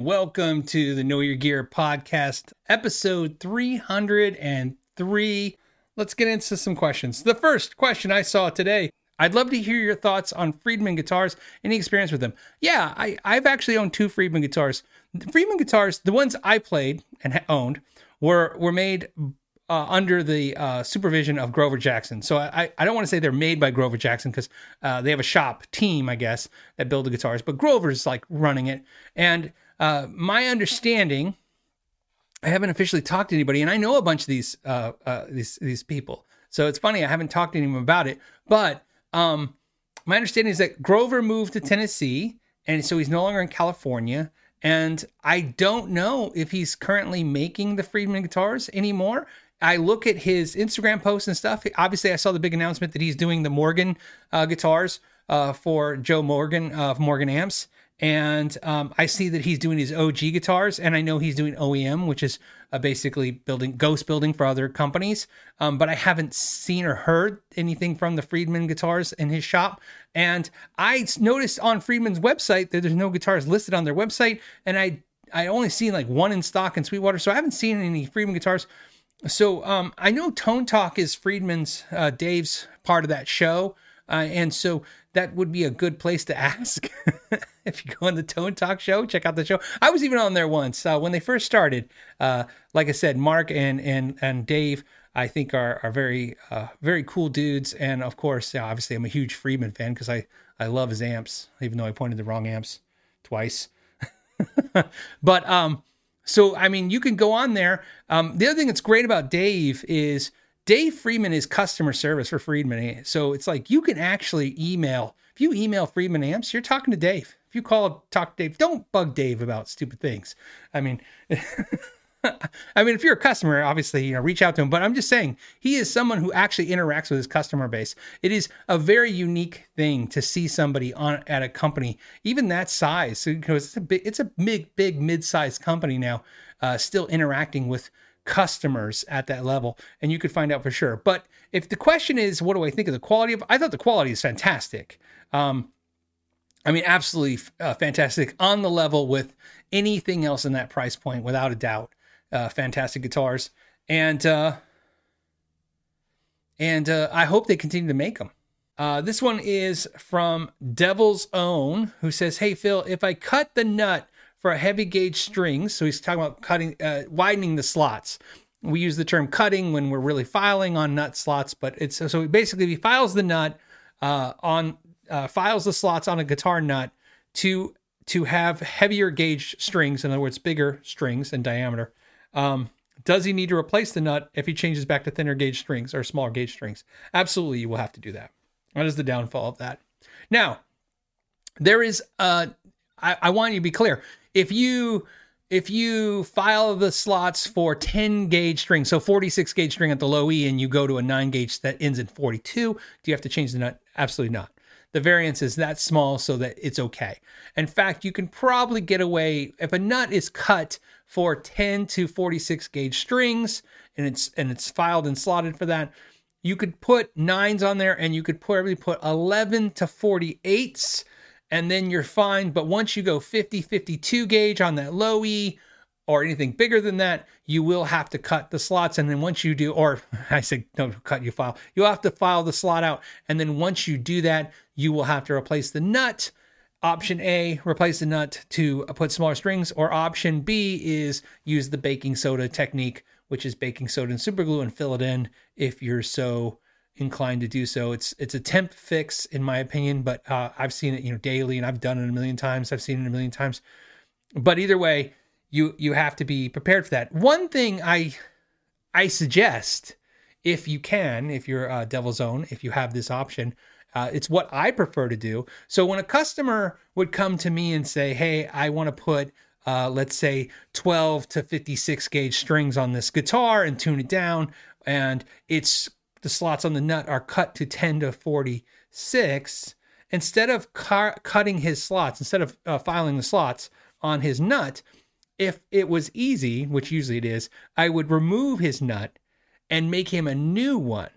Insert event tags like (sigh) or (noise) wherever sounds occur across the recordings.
Welcome to the Know Your Gear podcast, episode 303. Let's get into some questions. The first question I saw today I'd love to hear your thoughts on Friedman guitars, any experience with them. Yeah, I, I've actually owned two Friedman guitars. Friedman guitars, the ones I played and owned, were, were made uh, under the uh, supervision of Grover Jackson. So I, I don't want to say they're made by Grover Jackson because uh, they have a shop team, I guess, that build the guitars, but Grover's like running it. And uh, my understanding, I haven't officially talked to anybody, and I know a bunch of these uh, uh, these these people. So it's funny I haven't talked to anyone about it, but um, my understanding is that Grover moved to Tennessee, and so he's no longer in California. And I don't know if he's currently making the Friedman guitars anymore. I look at his Instagram posts and stuff. Obviously, I saw the big announcement that he's doing the Morgan uh, guitars uh, for Joe Morgan of Morgan Amps. And um, I see that he's doing his OG guitars, and I know he's doing OEM, which is uh, basically building ghost building for other companies. Um, but I haven't seen or heard anything from the Friedman guitars in his shop. And I noticed on Friedman's website that there's no guitars listed on their website, and I I only seen like one in stock in Sweetwater, so I haven't seen any Friedman guitars. So um, I know Tone Talk is Friedman's uh, Dave's part of that show, uh, and so that would be a good place to ask. (laughs) if you go on the Tone Talk show, check out the show. I was even on there once uh, when they first started. Uh, like I said, Mark and and and Dave, I think are are very uh, very cool dudes. And of course, obviously, I'm a huge Friedman fan because I I love his amps, even though I pointed the wrong amps twice. (laughs) but um, so I mean, you can go on there. Um, the other thing that's great about Dave is Dave Friedman is customer service for Friedman. So it's like you can actually email. If you email Friedman Amps, you're talking to Dave. If you call talk to Dave, don't bug Dave about stupid things. I mean, (laughs) I mean, if you're a customer, obviously, you know, reach out to him. But I'm just saying, he is someone who actually interacts with his customer base. It is a very unique thing to see somebody on at a company, even that size, because it's a big, it's a big, big mid-sized company now, uh, still interacting with customers at that level, and you could find out for sure. But if the question is, what do I think of the quality of? I thought the quality is fantastic. Um, I mean, absolutely uh, fantastic on the level with anything else in that price point, without a doubt. Uh, fantastic guitars, and uh, and uh, I hope they continue to make them. Uh, this one is from Devil's Own, who says, "Hey Phil, if I cut the nut for a heavy gauge strings. So he's talking about cutting, uh, widening the slots. We use the term cutting when we're really filing on nut slots, but it's so basically he files the nut uh, on uh, files the slots on a guitar nut to to have heavier gauge strings, in other words, bigger strings in diameter. Um, does he need to replace the nut if he changes back to thinner gauge strings or smaller gauge strings? Absolutely, you will have to do that. What is the downfall of that? Now, there is uh I, I want you to be clear if you if you file the slots for 10 gauge string, so 46 gauge string at the low E, and you go to a 9 gauge that ends in 42, do you have to change the nut? Absolutely not. The variance is that small so that it's okay. In fact, you can probably get away if a nut is cut for 10 to 46 gauge strings and it's and it's filed and slotted for that. You could put nines on there and you could probably put 11 to 48s and then you're fine. But once you go 50, 52 gauge on that low E or anything bigger than that, you will have to cut the slots. And then once you do, or (laughs) I said, don't cut, you file, you'll have to file the slot out. And then once you do that, you will have to replace the nut. Option A, replace the nut to put smaller strings, or option B is use the baking soda technique, which is baking soda and super glue and fill it in if you're so inclined to do so. It's it's a temp fix in my opinion, but uh, I've seen it you know daily and I've done it a million times. I've seen it a million times. But either way, you you have to be prepared for that. One thing I I suggest if you can, if you're a Devil's Own, if you have this option, uh, it's what I prefer to do. So when a customer would come to me and say, "Hey, I want to put uh, let's say 12 to 56 gauge strings on this guitar and tune it down and it's the slots on the nut are cut to 10 to 46 instead of car- cutting his slots instead of uh, filing the slots on his nut if it was easy which usually it is i would remove his nut and make him a new one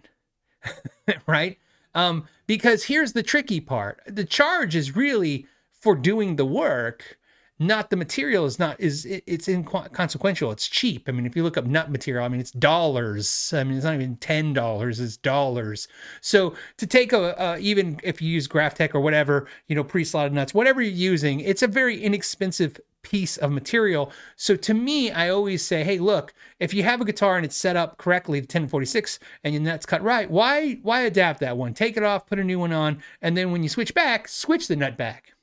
(laughs) right? Um, because here's the tricky part. The charge is really for doing the work not the material is not is it, it's inconsequential. It's cheap. I mean if you look up nut material i mean it's dollars. I mean it's not even ten dollars it's dollars. So to take a, a, even if you use Graph Tech or whatever you know pre-slotted nuts whatever you're using it's a very inexpensive piece of material. So to me i always say hey look if you have a guitar and it's set up correctly to 1046 and your nuts cut right why why adapt that one? Take it off put a new one on and then when you switch back switch the nut back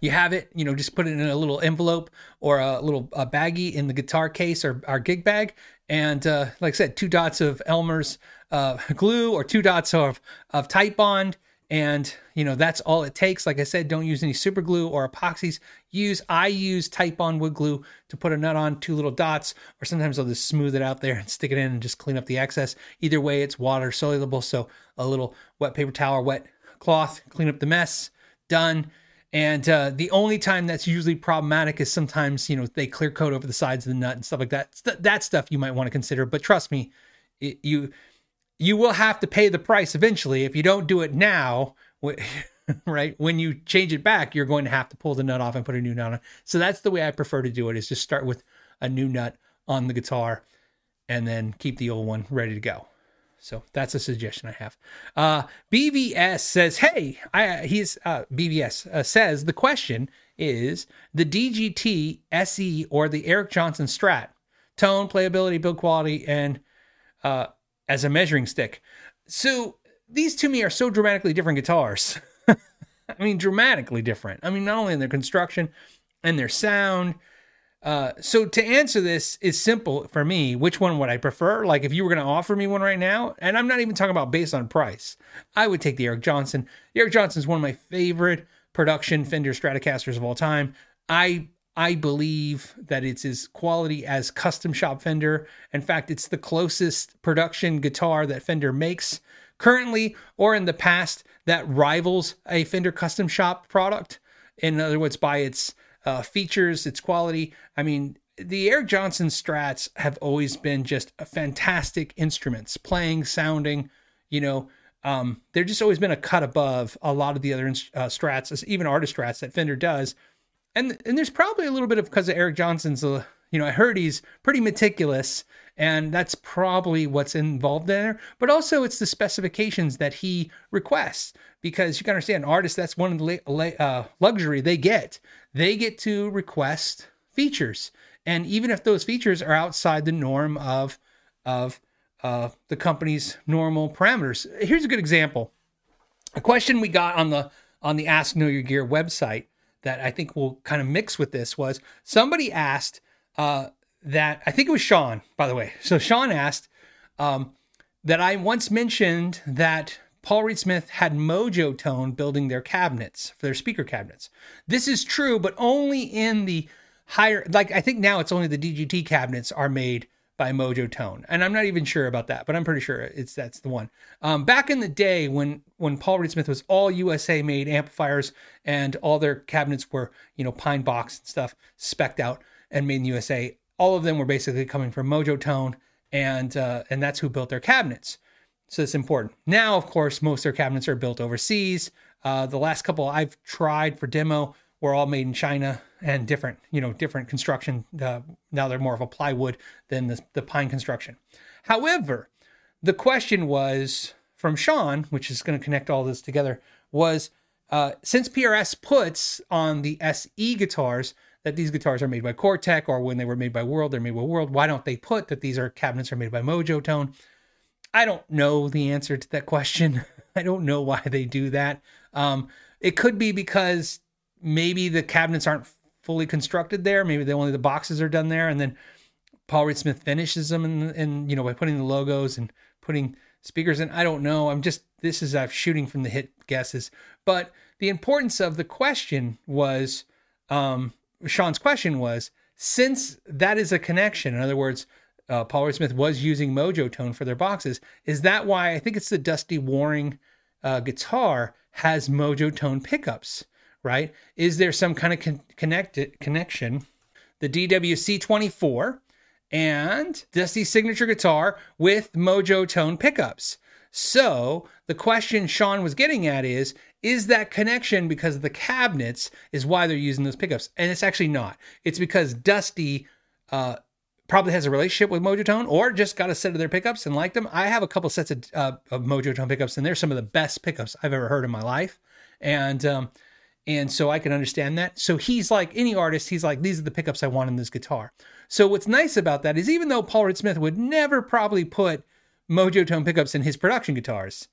you have it, you know, just put it in a little envelope or a little a baggie in the guitar case or our gig bag. And uh, like I said, two dots of Elmer's uh, glue or two dots of, of Titebond. And, you know, that's all it takes. Like I said, don't use any super glue or epoxies. Use, I use tight Titebond wood glue to put a nut on two little dots, or sometimes I'll just smooth it out there and stick it in and just clean up the excess. Either way, it's water soluble. So a little wet paper towel or wet cloth, clean up the mess, done and uh, the only time that's usually problematic is sometimes, you know, they clear coat over the sides of the nut and stuff like that. That stuff you might want to consider. But trust me, it, you you will have to pay the price eventually if you don't do it now. (laughs) right when you change it back, you're going to have to pull the nut off and put a new nut on. So that's the way I prefer to do it. Is just start with a new nut on the guitar, and then keep the old one ready to go. So that's a suggestion I have. Uh, BVS says, "Hey, I, he's uh, BVS uh, says the question is the DGT SE or the Eric Johnson Strat tone, playability, build quality, and uh, as a measuring stick. So these to me are so dramatically different guitars. (laughs) I mean, dramatically different. I mean, not only in their construction and their sound." Uh, so to answer this is simple for me. Which one would I prefer? Like if you were going to offer me one right now, and I'm not even talking about based on price, I would take the Eric Johnson. The Eric Johnson is one of my favorite production Fender Stratocasters of all time. I I believe that it's as quality as custom shop Fender. In fact, it's the closest production guitar that Fender makes currently or in the past that rivals a Fender custom shop product. In other words, by its uh, features, its quality. I mean, the Eric Johnson Strats have always been just fantastic instruments, playing, sounding. You know, um, they're just always been a cut above a lot of the other uh, Strats, even artist Strats that Fender does. And and there's probably a little bit of because of Eric Johnson's. Uh, you know, I heard he's pretty meticulous, and that's probably what's involved there. But also, it's the specifications that he requests because you can understand artists. That's one of the uh, luxury they get they get to request features. And even if those features are outside the norm of, of uh, the company's normal parameters. Here's a good example. A question we got on the on the Ask Know Your Gear website that I think will kind of mix with this was somebody asked uh, that I think it was Sean, by the way. So Sean asked um, that I once mentioned that Paul Reed Smith had Mojo Tone building their cabinets for their speaker cabinets. This is true, but only in the higher, like I think now it's only the DGT cabinets are made by Mojo Tone, and I'm not even sure about that, but I'm pretty sure it's that's the one. Um, back in the day when when Paul Reed Smith was all USA made amplifiers and all their cabinets were you know pine box and stuff specked out and made in the USA, all of them were basically coming from Mojo Tone, and uh, and that's who built their cabinets. So it's important. Now, of course, most of their cabinets are built overseas. Uh, the last couple I've tried for demo were all made in China and different, you know, different construction. Uh, now they're more of a plywood than the, the pine construction. However, the question was from Sean, which is going to connect all this together, was uh, since PRS puts on the SE guitars that these guitars are made by Cor-Tek or when they were made by World, they're made by World, why don't they put that these are cabinets are made by Mojo Tone? I don't know the answer to that question. (laughs) I don't know why they do that. Um, it could be because maybe the cabinets aren't fully constructed there. Maybe the only the boxes are done there, and then Paul Reed Smith finishes them, and and you know by putting the logos and putting speakers in. I don't know. I'm just this is I'm shooting from the hit guesses, but the importance of the question was um, Sean's question was since that is a connection. In other words, uh, Paul Reed Smith was using Mojo Tone for their boxes. Is that why I think it's the Dustie Waring uh, guitar has Mojo Tone pickups? Right? Is there some kind of con- connected connection? The DWC24 and Dustie signature guitar with Mojo Tone pickups. So the question Sean was getting at is is that connection because the cabinets is why they're using those pickups? And it's actually not. It's because Dustie uh, probably has a relationship with Mojo Tone or just got a set of their pickups and liked them. I have a couple sets of, uh, of Mojo Tone pickups, and they're some of the best pickups I've ever heard in my life. And um, and so I can understand that. So he's like any artist, he's like, these are the pickups I want in this guitar. So what's nice about that is even though Paul Reed Smith would never probably put Mojo Tone pickups in his production guitars,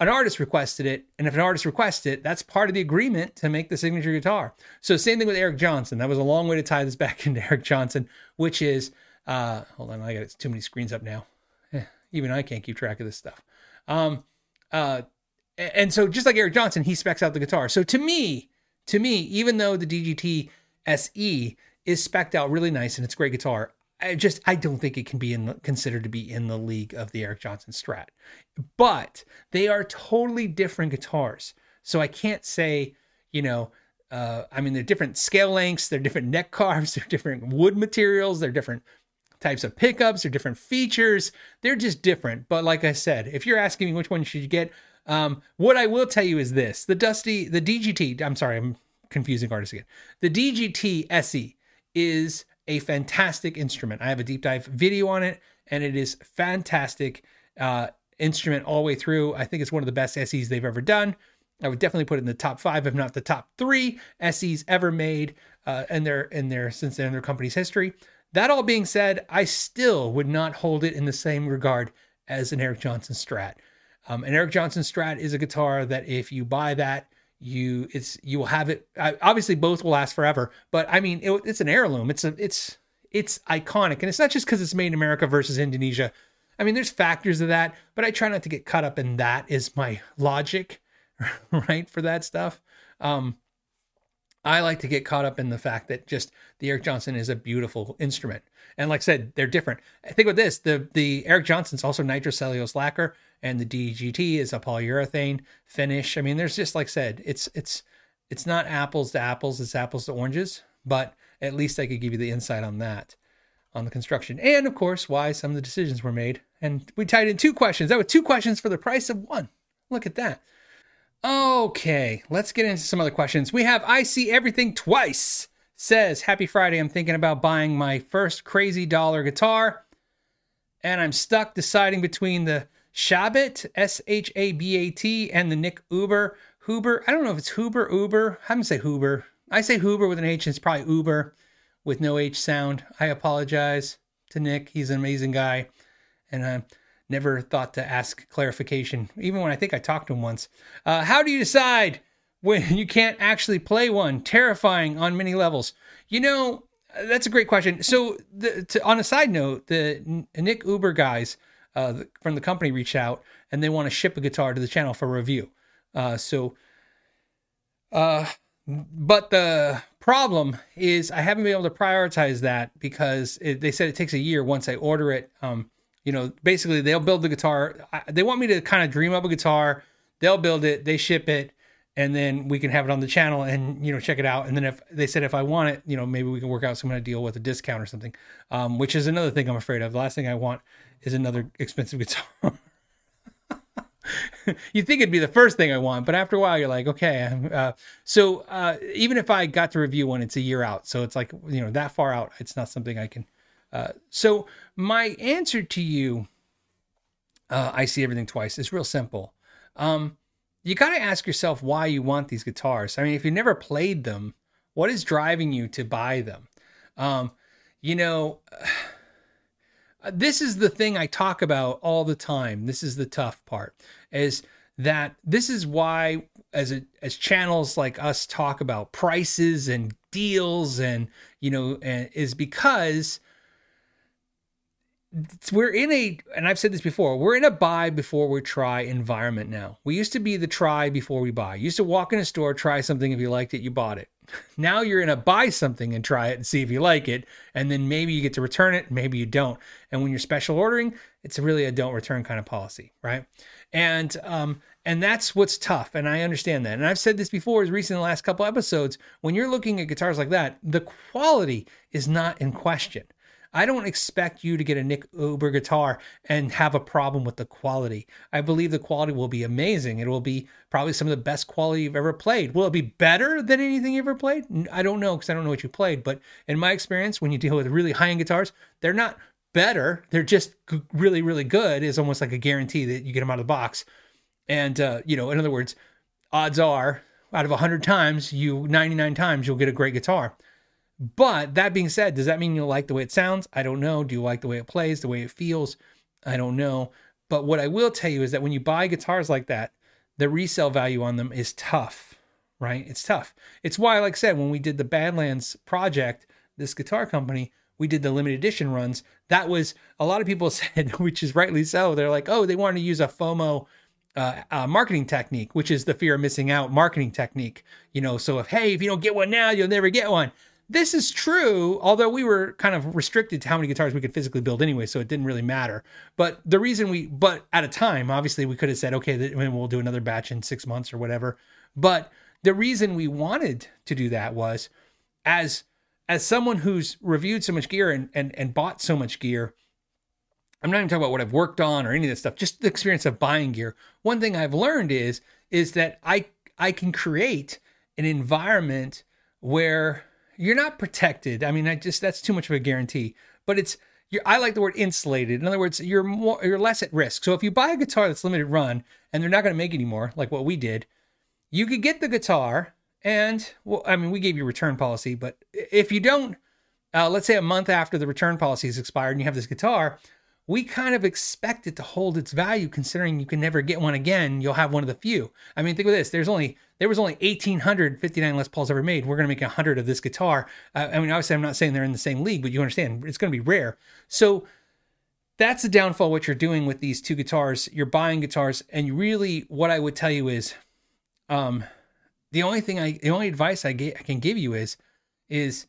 an artist requested it, and if an artist requests it, that's part of the agreement to make the signature guitar. So same thing with Eric Johnson. That was a long way to tie this (laughs) back into Eric Johnson, which is uh, hold on, I got too many screens up now. Eh, even I can't keep track of this stuff. Um, uh, and so just like Eric Johnson, he specs out the guitar. So to me, to me, even though the DGT SE is specced out really nice and it's great guitar, I just I don't think it can be in the, considered to be in the league of the Eric Johnson Strat. But they are totally different guitars. So I can't say, you know, uh, I mean, they're different scale lengths, they're different neck carves, (laughs) they're different wood materials, they're different types of pickups, they're different features. They're just different. But like I said, if you're asking me which one should you get, um, what I will tell you is this: the Dustie, the DGT. I'm sorry, I'm confusing artists again. The DGT SE is a fantastic instrument. I have a deep dive video on it, and it is fantastic uh, instrument all the way through. I think it's one of the best SEs they've ever done. I would definitely put it in the top five, if not the top three SEs ever made uh, in their in their since in their company's history. That all being said, I still would not hold it in the same regard as an Eric Johnson Strat. Um, an Eric Johnson Strat is a guitar that if you buy that, you it's you will have it. Obviously, both will last forever. But I mean, it, it's an heirloom. It's a it's it's iconic, and it's not just because it's made in America versus Indonesia. I mean, there's factors of that, but I try not to get caught up in that. Is my logic, (laughs) right, for that stuff. Um, I like to get caught up in the fact that just the Eric Johnson is a beautiful instrument. And like I said, they're different. I think with this, the the Eric Johnson's also nitrocellulose lacquer, and the DGT is a polyurethane finish. I mean, there's just like I said, it's it's it's not apples to apples, it's apples to oranges, but at least I could give you the insight on that, on the construction. And of course, why some of the decisions were made. And we tied in two questions. That was two questions for the price of one. Look at that. Okay, let's get into some other questions. We have I see everything twice. Says, Happy Friday. I'm thinking about buying my first crazy dollar guitar, and I'm stuck deciding between the Shabbat, S H A B A T, and the Nick Uber. Huber, I don't know if it's Huber, Uber. I'm gonna say Huber. I say Huber with an H, and it's probably Uber with no H sound. I apologize to Nick. He's an amazing guy. And I'm never thought to ask clarification, even when I think I talked to him once. Uh, how do you decide when (laughs) you can't actually play one? Terrifying on many levels. You know, that's a great question. So, the, to, on a side note, the Nick Uber guys uh, from the company reached out and they want to ship a guitar to the channel for review. Uh, so, uh, but the problem is I haven't been able to prioritize that because it, they said it takes a year once I order it. Um, you know, basically they'll build the guitar. They want me to kind of dream up a guitar. They'll build it, they ship it, and then we can have it on the channel and you know check it out. And then if they said if I want it, you know, maybe we can work out some kind of deal with a discount or something. Um, which is another thing I'm afraid of. The last thing I want is another expensive guitar. (laughs) you think it'd be the first thing I want, but after a while, you're like, okay. Uh, so uh, even if I got to review one, it's a year out, so it's like you know that far out. It's not something I can uh, so my answer to you, uh, I see everything twice, is real simple. Um, you got to ask yourself why you want these guitars. I mean, if you never played them, what is driving you to buy them? Um, you know, this is the thing I talk about all the time. This is the tough part is that this is why as a, as channels like us talk about prices and deals and you know and is because we're in a and I've said this before, we're in a buy before we try environment now. We used to be the try before we buy. You used to walk in a store, try something, if you liked it, you bought it. Now you're going to buy something and try it and see if you like it, and then maybe you get to return it, maybe you don't. And when you're special ordering, it's really a don't return kind of policy, right? And um and that's what's tough, and I understand that. And I've said this before, as recent in the last couple episodes. When you're looking at guitars like that, the quality is not in question. I don't expect you to get a Nick Uber guitar and have a problem with the quality. I believe the quality will be amazing. It will be probably some of the best quality you've ever played. Will it be better than anything you've ever played? I don't know because I don't know what you played. But in my experience, when you deal with really high end guitars, they're not better. They're just really, really good. Is almost like a guarantee that you get them out of the box. And uh, you know, in other words, odds are out of 100 times, you 99 times you'll get a great guitar. But that being said, does that mean you like the way it sounds? I don't know. Do you like the way it plays, the way it feels? I don't know. But what I will tell you is that when you buy guitars like that, the resale value on them is tough, right? It's tough. It's why, like I said, when we did the Badlands project, this guitar company, we did the limited edition runs. That was a lot of people (laughs) said, which is rightly so. They're like, oh, they wanted to use a FOMO uh, uh, marketing technique, which is the fear of missing out marketing technique. You know, so if hey, if you don't get one now, you'll never get one. This is true, although we were kind of restricted to how many guitars we could physically build anyway, so it didn't really matter. But the reason we, but at a time, obviously, we could have said, okay, then we'll do another batch in six months or whatever. But the reason we wanted to do that was as as someone who's reviewed so much gear and and, and bought so much gear, I'm not even talking about what I've worked on or any of this stuff, just the experience of buying gear. One thing I've learned is is that I I can create an environment where you're not protected. I mean, I just that's too much of a guarantee. But it's I like the word insulated. In other words, you're more you're less at risk. So if you buy a guitar that's limited run and they're not going to make anymore, like what we did, you could get the guitar and well, I mean, we gave you return policy, but if you don't, uh, let's say a month after the return policy is expired and you have this guitar, we kind of expect it to hold its value considering you can never get one again. You'll have one of the few. I mean, think of this. There's only there was only 1859 Les Pauls ever made. We're going to make 100 of this guitar. Uh, I mean, obviously I'm not saying they're in the same league, but you understand it's going to be rare. So that's the downfall what you're doing with these two guitars. You're buying guitars and really what I would tell you is um the only thing I the only advice I, get, I can give you is is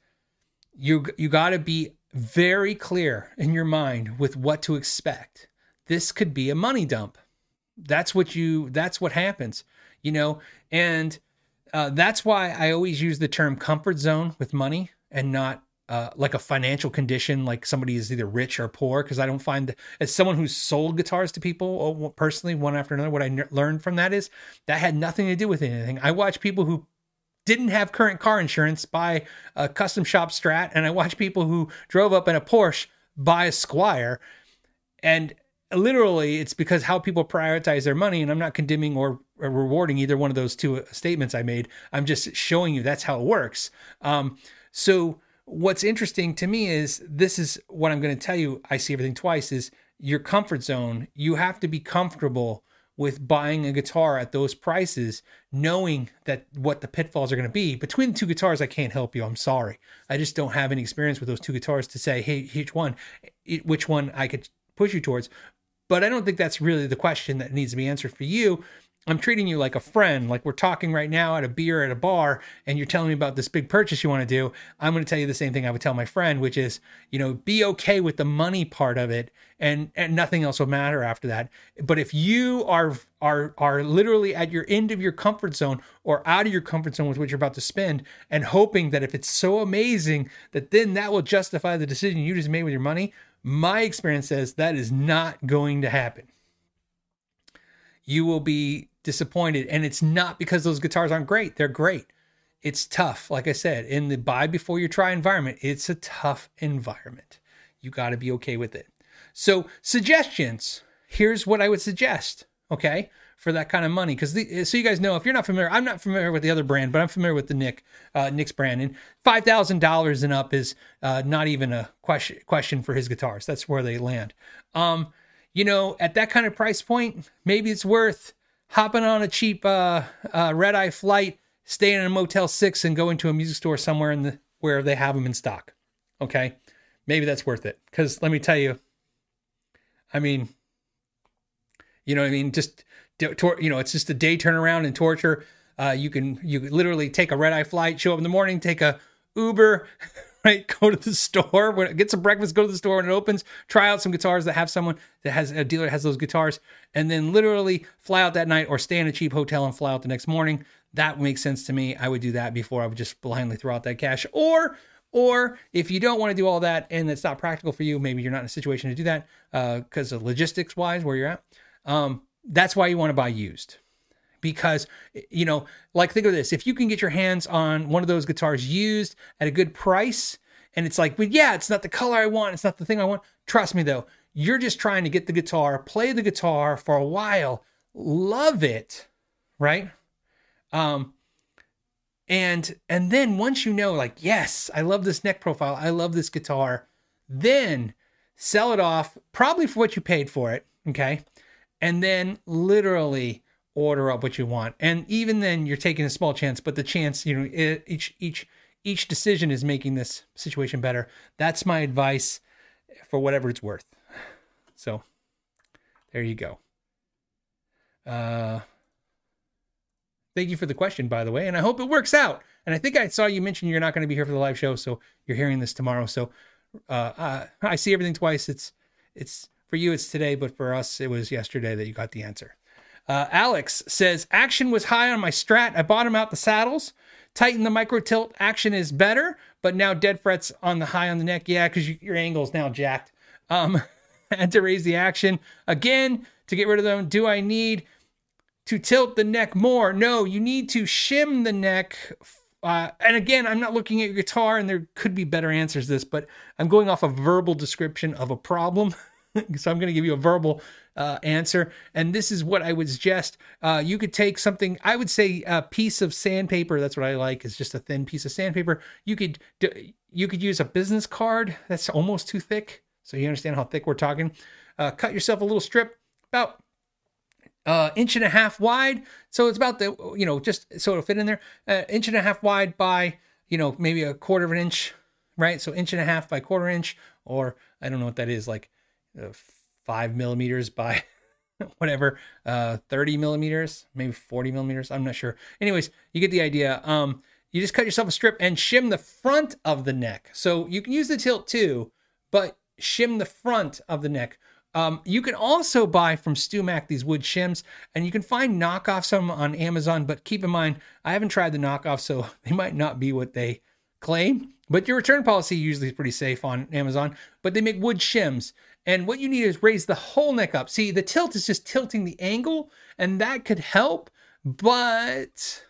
you you got to be very clear in your mind with what to expect. This could be a money dump. That's what you that's what happens, you know, and uh, that's why I always use the term comfort zone with money and not uh, like a financial condition, like somebody is either rich or poor. Because I don't find that, as someone who's sold guitars to people oh, personally, one after another, what I learned from that is that had nothing to do with anything. I watch people who didn't have current car insurance buy a custom shop Strat, and I watch people who drove up in a Porsche buy a Squier, and literally it's because how people prioritize their money. And I'm not condemning or, rewarding either one of those two statements I made. I'm just showing you that's how it works. Um, so what's interesting to me is this is what I'm going to tell you. I see everything twice. Is your comfort zone. You have to be comfortable with buying a guitar at those prices, knowing that what the pitfalls are going to be. Between the two guitars, I can't help you. I'm sorry. I just don't have any experience with those two guitars to say, hey, each one, which one I could push you towards. But I don't think that's really the question that needs to be answered for you. I'm treating you like a friend, like we're talking right now at a beer at a bar, and you're telling me about this big purchase you want to do. I'm going to tell you the same thing I would tell my friend, which is, you know, be okay with the money part of it, and and nothing else will matter after that. But if you are are are literally at your end of your comfort zone or out of your comfort zone with what you're about to spend, and hoping that if it's so amazing that then that will justify the decision you just made with your money, my experience says that is not going to happen you will be disappointed. And it's not because those guitars aren't great, they're great. It's tough. Like I said, in the buy before you try environment, it's a tough environment. You got to be okay with it. So, suggestions here's what I would suggest, okay, for that kind of money. Because so you guys know, if you're not familiar, I'm not familiar with the other brand, but I'm familiar with the Nick uh, Nick's brand, and five thousand dollars and up is uh, not even a question question for his guitars. That's where they land. Um, you know, at that kind of price point, maybe it's worth hopping on a cheap uh, uh, red eye flight, staying in a Motel Six, and going to a music store somewhere in the where they have them in stock. Okay, maybe that's worth it. Because let me tell you, I mean, you know, I mean, just you know, it's just a day turnaround and torture. Uh, you can you literally take a red eye flight, show up in the morning, take a Uber. (laughs) right? Go to the store, when, get some breakfast, go to the store when it opens, try out some guitars that have someone that has a dealer that has those guitars, and then literally fly out that night or stay in a cheap hotel and fly out the next morning. That makes sense to me. I would do that before I would just blindly throw out that cash. Or Or if you don't want to do all that and it's not practical for you, maybe you're not in a situation to do that because uh, of logistics wise where you're at. Um, that's why you want to buy used. Because you know like think of this if you can get your hands on one of those guitars used at a good price and it's like but yeah it's not the color i want it's not the thing i want. Trust me though you're just trying to get the guitar play the guitar for a while love it right? Um and and then once you know like yes i love this neck profile i love this guitar then sell it off probably for what you paid for it okay and then literally order up what you want. And even then, you're taking a small chance, but the chance, you know, each each each decision is making this situation better. That's my advice for whatever it's worth. So there you go. Uh, thank you for the question, by the way, and I hope it works out. And I think I saw you mention you're not going to be here for the live show, so you're hearing this tomorrow. So uh, uh, I see everything twice. It's it's for you, it's today, but for us, it was yesterday that you got the answer. Uh, Alex says action was high on my strat. I bottom out the saddles, tighten the micro tilt. Action is better, but now dead frets on the high on the neck. Yeah, because you, your angle is now jacked. Um, (laughs) had to raise the action again to get rid of them. Do I need to tilt the neck more? No, you need to shim the neck. Uh, and again, I'm not looking at your guitar, and there could be better answers to this, but I'm going off a verbal description of a problem. (laughs) (laughs) so I'm going to give you a verbal uh, answer. And this is what I would suggest. Uh, you could take something, I would say a piece of sandpaper. That's what I like is just a thin piece of sandpaper. You could, you could use a business card that's almost too thick. So you understand how thick we're talking. Uh, cut yourself a little strip about uh, inch and a half wide. So it's about the, you know, just so it'll fit in there, uh, inch and a half wide by, you know, maybe a quarter of an inch, right? So inch and a half by quarter inch, or I don't know what that is, like uh, five millimeters by (laughs) whatever, uh, 30 millimeters, maybe 40 millimeters. I'm not sure. Anyways, you get the idea. Um, you just cut yourself a strip and shim the front of the neck. So you can use the tilt too, but shim the front of the neck. Um, you can also buy from StewMac these wood shims, and you can find knockoffs of them on Amazon. But keep in mind, I haven't tried the knockoffs, so (laughs) they might not be what they claim. But your return policy usually is pretty safe on Amazon. But they make wood shims, and what you need is raise the whole neck up. See, the tilt is just tilting the angle, and that could help, but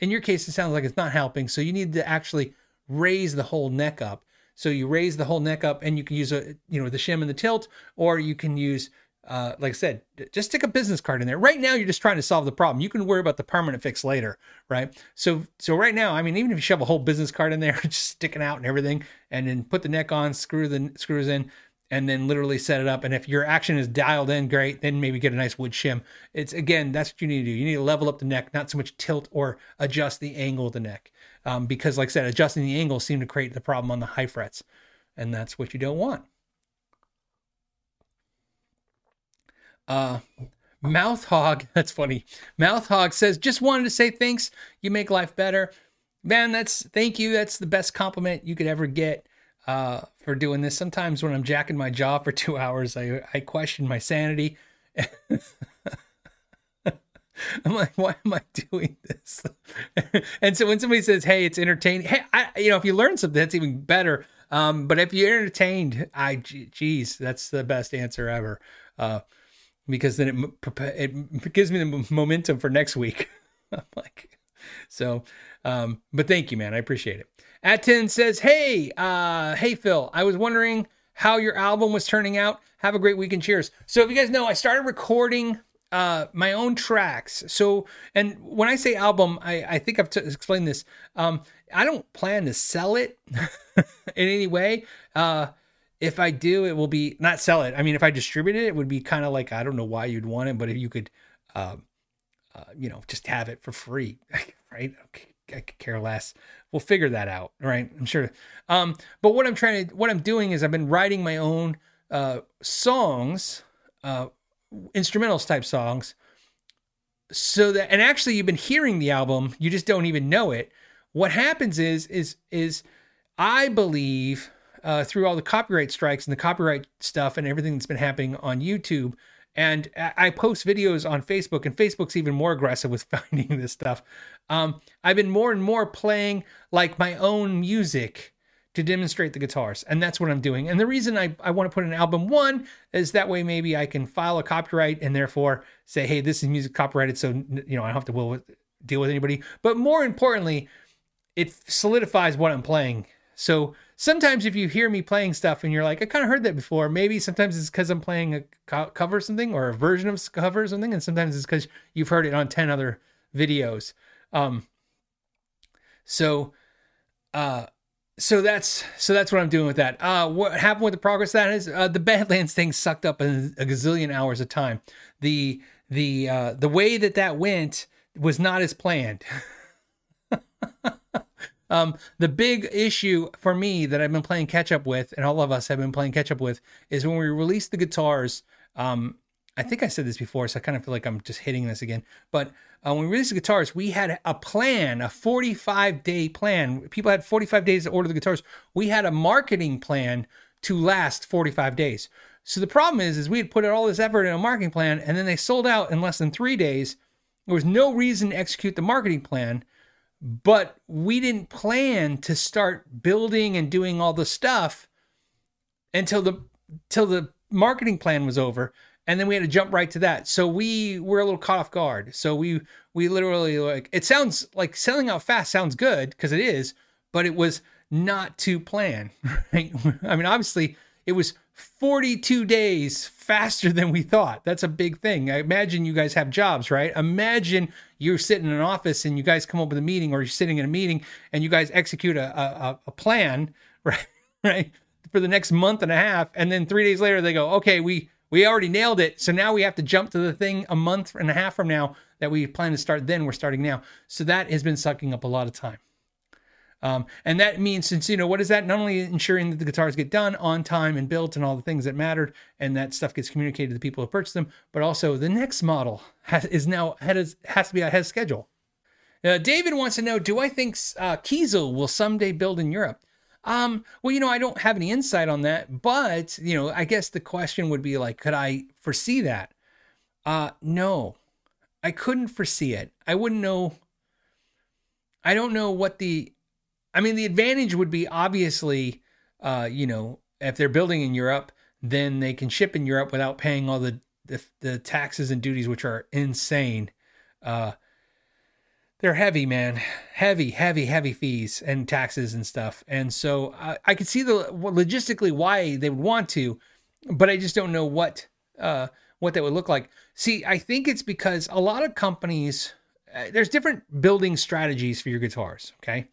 in your case, it sounds like it's not helping. So you need to actually raise the whole neck up. So you raise the whole neck up, and you can use a you know the shim and the tilt, or you can use uh, like I said, just stick a business card in there. Right now, you're just trying to solve the problem. You can worry about the permanent fix later, right? So, so right now, I mean, even if you shove a whole business card in there, (laughs) just sticking out and everything, and then put the neck on, screw the screws in, and then literally set it up. And if your action is dialed in, great. Then maybe get a nice wood shim. It's again, that's what you need to do. You need to level up the neck, not so much tilt or adjust the angle of the neck, um, because like I said, adjusting the angle seemed to create the problem on the high frets, and that's what you don't want. Uh, Mouth Hog, (laughs) that's funny. Mouth Hog says, just wanted to say thanks. You make life better. Man, that's thank you. That's the best compliment you could ever get uh, for doing this. Sometimes when I'm jacking my jaw for (laughs) two hours, I, I question my sanity. (laughs) I'm like, why am I doing this? (laughs) and so when somebody says, "Hey, it's entertaining," hey, I, you know, if you learn something, that's even better. Um, but if you're entertained, I, geez, that's the best answer ever. Uh, because then it it gives me the momentum for next week. I'm like, so, um, but thank you, man. I appreciate it. Atin says, Hey, uh, hey, Phil, I was wondering how your album was turning out. Have a great weekend. Cheers. So, if you guys know, I started recording uh, my own tracks. So, and when I say album, I, I think I've t- explained this. Um, I don't plan to sell it (laughs) in any way. Uh, if I do, it will be not sell it. I mean, if I distribute it, it would be kind of like I don't know why you'd want it, but if you could, uh, uh, you know, just have it for free, (laughs) right? Okay. I could care less. We'll figure that out, right? I'm sure. Um, but what I'm trying to, what I'm doing is I've been writing my own uh, songs, uh, instrumentals type songs, so that, and actually you've been hearing the album, you just don't even know it. What happens is, is, is I believe uh, through all the copyright strikes and the copyright stuff and everything that's been happening on YouTube and I post videos on Facebook, and Facebook's even more aggressive with (laughs) finding this stuff. Um, I've been more and more playing like my own music to demonstrate the guitars, and that's what I'm doing. And the reason I, I want to put an album one is that way maybe I can file a copyright and therefore say, hey, this is music copyrighted, so you know I don't have to deal with, deal with anybody. But more importantly, it solidifies what I'm playing. So sometimes if you hear me playing stuff and you're like, I kind of heard that before, maybe sometimes it's because I'm playing a co- cover something or a version of cover something, and sometimes it's because you've heard it on 10 other videos. Um, so, uh, so that's so that's what I'm doing with that. Uh, what happened with the progress that is uh, the Badlands thing sucked up a, a gazillion hours of time. The the uh, the way that that went was not as planned. (laughs) Um, the big issue for me that I've been playing catch up with, and all of us have been playing catch up with, is when we released the guitars. Um, I think I said this before, so I kind of feel like I'm just hitting this again. But uh, when we released the guitars, we had a plan, a 45 day plan. People had 45 days to order the guitars. We had a marketing plan to last 45 days. So the problem is, is we had put all this effort in a marketing plan, and then they sold out in less than three days. There was no reason to execute the marketing plan but we didn't plan to start building and doing all the stuff until the till the marketing plan was over and then we had to jump right to that so we were a little caught off guard so we we literally like it sounds like selling out fast sounds good because it is but it was not to plan (laughs) right i mean obviously it was 42 days faster than we thought. That's a big thing. I imagine you guys have jobs, right? Imagine you're sitting in an office and you guys come up with a meeting or you're sitting in a meeting and you guys execute a, a, a plan, (laughs) right? right? For the next month and a half. And then three days later, they go, okay, we, we already nailed it. So now we have to jump to the thing a month and a half from now that we plan to start then. We're starting now. So that has been sucking up a lot of time. Um, and that means, since, you know, what is that? Not only ensuring that the guitars get done on time and built and all the things that mattered and that stuff gets communicated to the people who purchase them, but also the next model (laughs) has, is now has, has to be ahead of schedule. Uh, David wants to know Do I think uh, Kiesel will someday build in Europe? Um, well, you know, I don't have any insight on that, but, you know, I guess the question would be like, could I foresee that? Uh, no, I couldn't foresee it. I wouldn't know. I don't know what the I mean, the advantage would be obviously, uh, you know, if they're building in Europe, then they can ship in Europe without paying all the the, the taxes and duties, which are insane. Uh, they're heavy, man, heavy, heavy, heavy fees and taxes and stuff. And so I, I could see the logistically why they would want to, but I just don't know what uh, what that would look like. See, I think it's because a lot of companies uh, there's different building strategies for your guitars. Okay,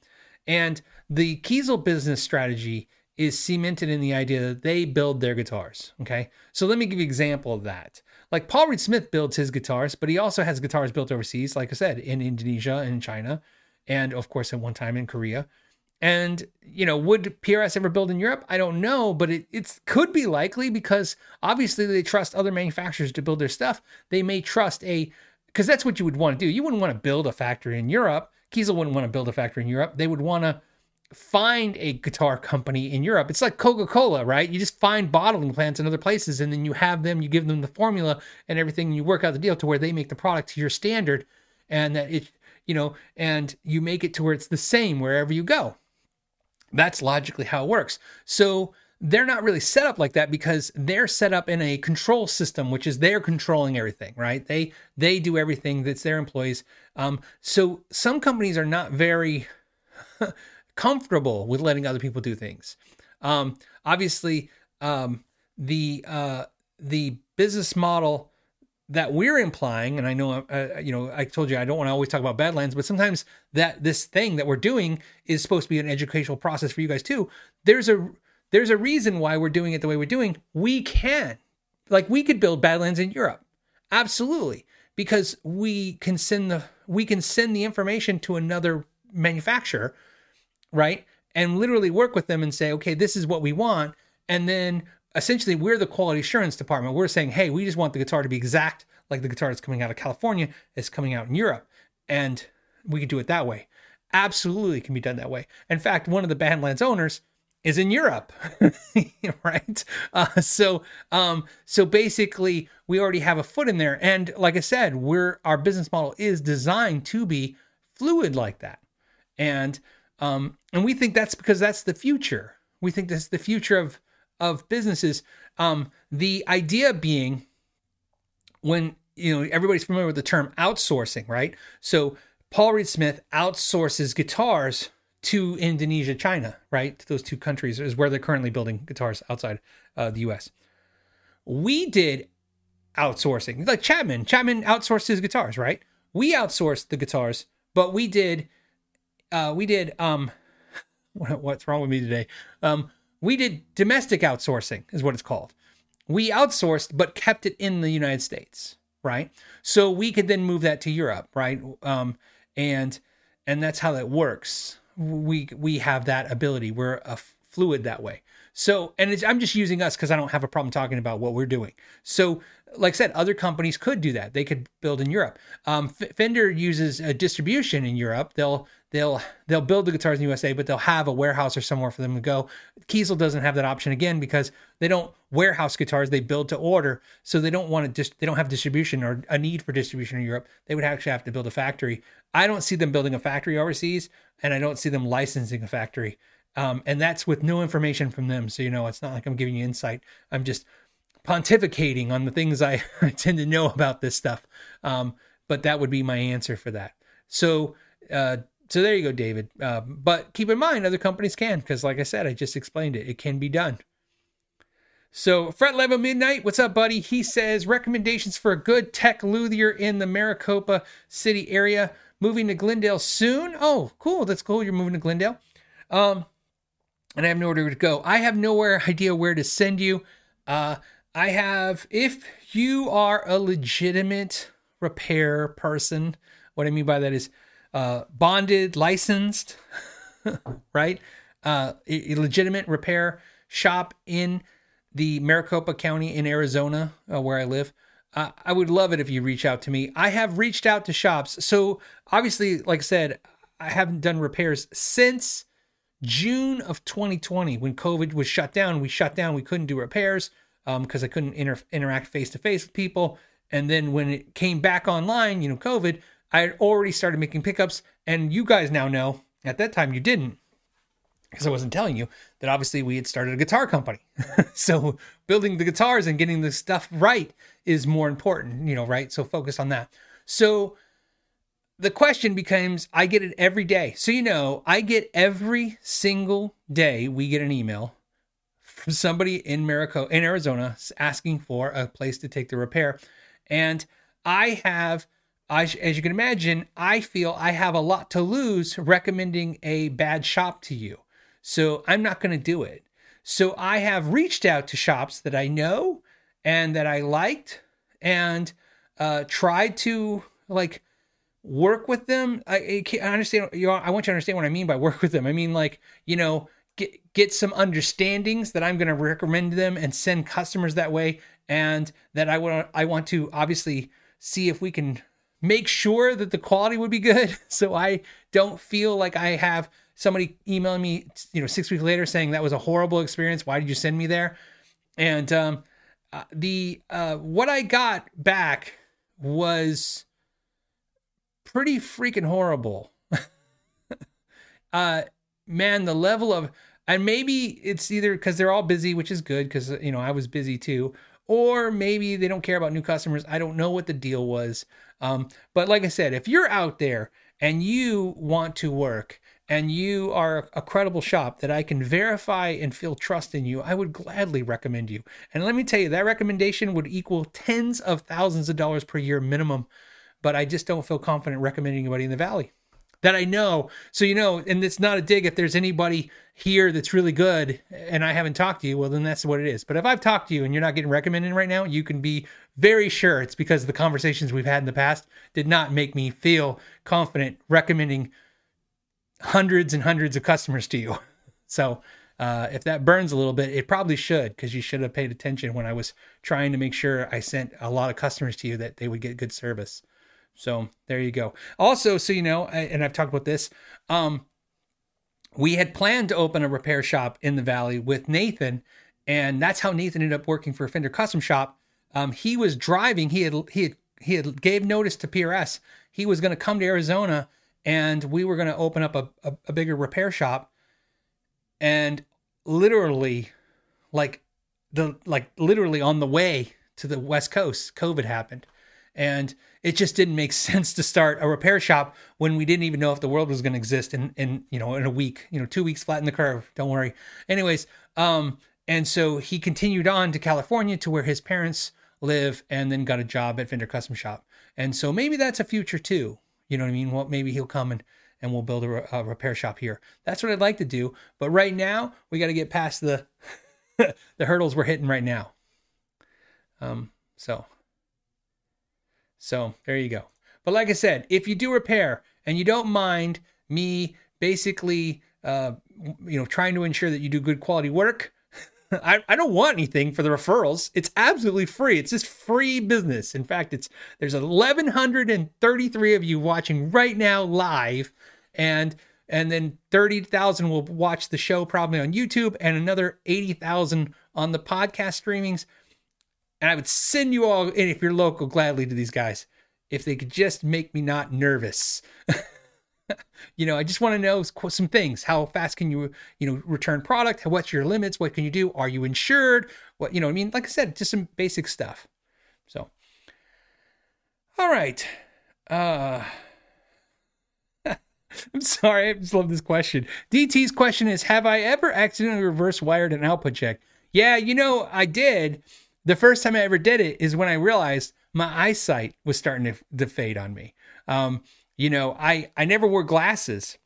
and the Kiesel business strategy is cemented in the idea that they build their guitars. Okay. So let me give you an example of that. Like Paul Reed Smith builds his guitars, but he also has guitars built overseas, like I said, in Indonesia and China, and of course at one time in Korea. And you know, would PRS ever build in Europe? I don't know, but it it's, could be likely because obviously they trust other manufacturers to build their stuff. They may trust a because that's what you would want to do. You wouldn't want to build a factory in Europe Kiesel wouldn't want to build a factory in Europe. They would want to find a guitar company in Europe. It's like Coca Cola, right? You just find bottling plants in other places and then you have them, you give them the formula and everything, and you work out the deal to where they make the product to your standard and that it, you know, and you make it to where it's the same wherever you go. That's logically how it works. So, they're not really set up like that because they're set up in a control system which is they're controlling everything right? They they do everything that's their employees. Um, so some companies are not very (laughs) comfortable with letting other people do things. Um, obviously um, the uh, the business model that we're implying and i know uh, you know i told you i don't want to always talk about badlands but sometimes that this thing that we're doing is supposed to be an educational process for you guys too. There's a there's a reason why we're doing it the way we're doing. We can. Like we could build Badlands in Europe. Absolutely. Because we can send the we can send the information to another manufacturer, right? And literally work with them and say, okay, this is what we want. And then essentially we're the quality assurance department. We're saying, hey, we just want the guitar to be exact like the guitar that's coming out of California is coming out in Europe. And we could do it that way. Absolutely can be done that way. In fact, one of the Badlands owners is in Europe, (laughs) right? Uh, so, um, so basically, we already have a foot in there, and like I said, we're our business model is designed to be fluid like that, and um, and we think that's because that's the future. We think that's the future of of businesses. Um, the idea being, when you know everybody's familiar with the term outsourcing, right? So Paul Reed Smith outsources guitars to Indonesia, China, right? Those two countries is where they're currently building guitars outside uh, the U.S. We did outsourcing, like Chapman. Chapman outsourced his guitars, right? We outsourced the guitars, but we did, uh, we did. Um, (laughs) what's wrong with me today? Um, we did domestic outsourcing, is what it's called. We outsourced, but kept it in the United States, right? So we could then move that to Europe, right? Um, and and that's how that works we we have that ability. We're a fluid that way. So, and I'm just using us because I don't have a problem talking about what we're doing. So, like I said, other companies could do that. They could build in Europe. Um, Fender uses a distribution in Europe. They'll they'll they'll build the guitars in the USA, but they'll have a warehouse or somewhere for them to go. Kiesel doesn't have that option again because they don't warehouse guitars; they build to order. So they don't want to just they don't have distribution or a need for distribution in Europe. They would actually have to build a factory. I don't see them building a factory overseas, and I don't see them licensing a factory. Um, and that's with no information from them. So you know, it's not like I'm giving you insight. I'm just pontificating on the things I, (laughs) I tend to know about this stuff. Um, but that would be my answer for that. So, uh, so there you go, David. Uh, but keep in mind, other companies can, because like I said, I just explained it. It can be done. So, Fret Level Midnight, what's up, buddy? He says recommendations for a good tech luthier in the Maricopa City area. Moving to Glendale soon. Oh, cool. That's cool. You're moving to Glendale. Um, and I have nowhere to go. I have nowhere (laughs) idea where to send you. Uh, I have, if you are a legitimate repair person, what I mean by that is uh, bonded, licensed, (laughs) right? Uh, a legitimate repair shop in the Maricopa County in Arizona, uh, where I live. Uh, I would love it if you reach out to me. I have reached out to shops. So, obviously, like I said, I haven't done repairs since June of 2020 when COVID was shut down. We shut down, we couldn't do repairs because um, I couldn't inter- interact face to face with people. And then when it came back online, you know, COVID, I had already started making pickups. And you guys now know at that time you didn't because I wasn't telling you that obviously we had started a guitar company. (laughs) so building the guitars and getting the stuff right is more important, you know, right? So focus on that. So the question becomes I get it every day. So you know, I get every single day we get an email from somebody in Maricopa, in Arizona, asking for a place to take the repair. And I have, I, as you can imagine, I feel I have a lot to lose recommending a bad shop to you. So I'm not going to do it. So I have reached out to shops that I know and that I liked and uh, tried to like work with them. I, I understand. You I want you to understand what I mean by work with them. I mean like you know get get some understandings that I'm going to recommend them and send customers that way, and that I want I want to obviously see if we can make sure that the quality would be good, (laughs) so I don't feel like I have somebody emailing me, you know, six weeks later saying that was a horrible experience. Why did you send me there? And um, uh, the uh, what I got back was pretty freaking horrible. (laughs) uh, man, the level of and maybe it's either because they're all busy, which is good because you know I was busy too, or maybe they don't care about new customers. I don't know what the deal was. Um, but like I said, if you're out there and you want to work and you are a credible shop that I can verify and feel trust in you, I would gladly recommend you. And let me tell you, that recommendation would equal tens of thousands of dollars per year minimum. But I just don't feel confident recommending anybody in the valley that I know. So you know, and it's not a dig if there's anybody here that's really good and I haven't talked to you, well then that's what it is. But if I've talked to you and you're not getting recommended right now, you can be very sure it's because the conversations we've had in the past did not make me feel confident recommending hundreds and hundreds of customers to you. (laughs) So uh, if that burns a little bit, it probably should because you should have paid attention when I was trying to make sure I sent a lot of customers to you that they would get good service. So there you go. Also, so you know, and I've talked about this, um, we had planned to open a repair shop in the valley with Nathan, and that's how Nathan ended up working for Fender Custom Shop. Um, he was driving. He had he had he had gave notice to PRS. He was going to come to Arizona, and we were going to open up a, a, a bigger repair shop. And literally, like the like literally on the way to the West Coast, COVID happened. And it just didn't make (laughs) sense to start a repair shop when we didn't even know if the world was going to exist in, in, you know, in a week, you know, two weeks flatten the curve. Don't worry. Anyways, um, and so he continued on to California to where his parents live and then got a job at Fender Custom Shop. And so maybe that's a future too. You know what I mean? Well, maybe he'll come and, and we'll build a, a repair shop here. That's what I'd like to do. But right now, we got to get past the (laughs) the hurdles we're hitting right now. Um, so so there you go. But like I said, if you do repair and you don't mind me basically, uh, you know, trying to ensure that you do good quality work, (laughs) I, I don't want anything for the referrals. It's absolutely free. It's just free business. In fact, it's there's 1133 of you watching right now live and and then 30,000 will watch the show probably on YouTube and another 80,000 on the podcast streamings. And I would send you all in if you're local gladly to these guys if they could just make me not nervous. (laughs) you know, I just want to know some things. How fast can you, you know, return product? What's your limits? What can you do? Are you insured? What, you know, I mean, like I said, just some basic stuff. So, all right. Uh, (laughs) I'm sorry. I just love this question. DT's question is Have I ever accidentally reverse wired an output jack? Yeah, you know, I did the first time I ever did it is when I realized my eyesight was starting to, to fade on me. Um, you know, I I never wore glasses.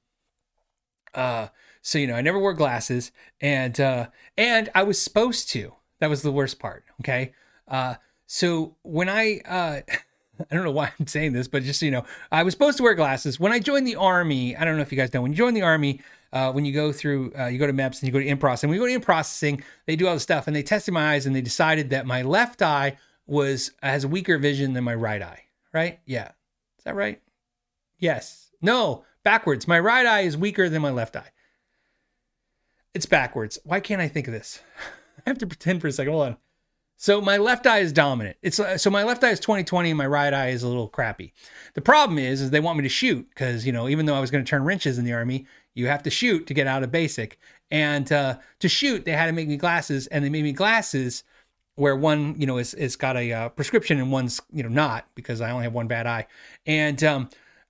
Uh, so you know, I never wore glasses, and uh, and I was supposed to. That was the worst part. Okay. Uh, so when I uh, (laughs) I don't know why I'm saying this, but just so you know, I was supposed to wear glasses when I joined the army. I don't know if you guys know when you join the army, uh, when you go through, uh, you go to MEPS and you go to in processing. When you go to in processing, they do all the stuff and they tested my eyes and they decided that my left eye was has weaker vision than my right eye. Right? Yeah, is that right? Yes. No, backwards. My right eye is weaker than my left eye. It's backwards. Why can't I think of this? (laughs) I have to pretend for a second. Hold on. So my left eye is dominant. It's uh, so my left eye is 20/20 and my right eye is a little crappy. The problem is is they want me to shoot because you know even though I was going to turn wrenches in the army, you have to shoot to get out of basic. And uh, to shoot, they had to make me glasses, and they made me glasses where one you know is is got a uh, prescription and one's you know not because I only have one bad eye. And um,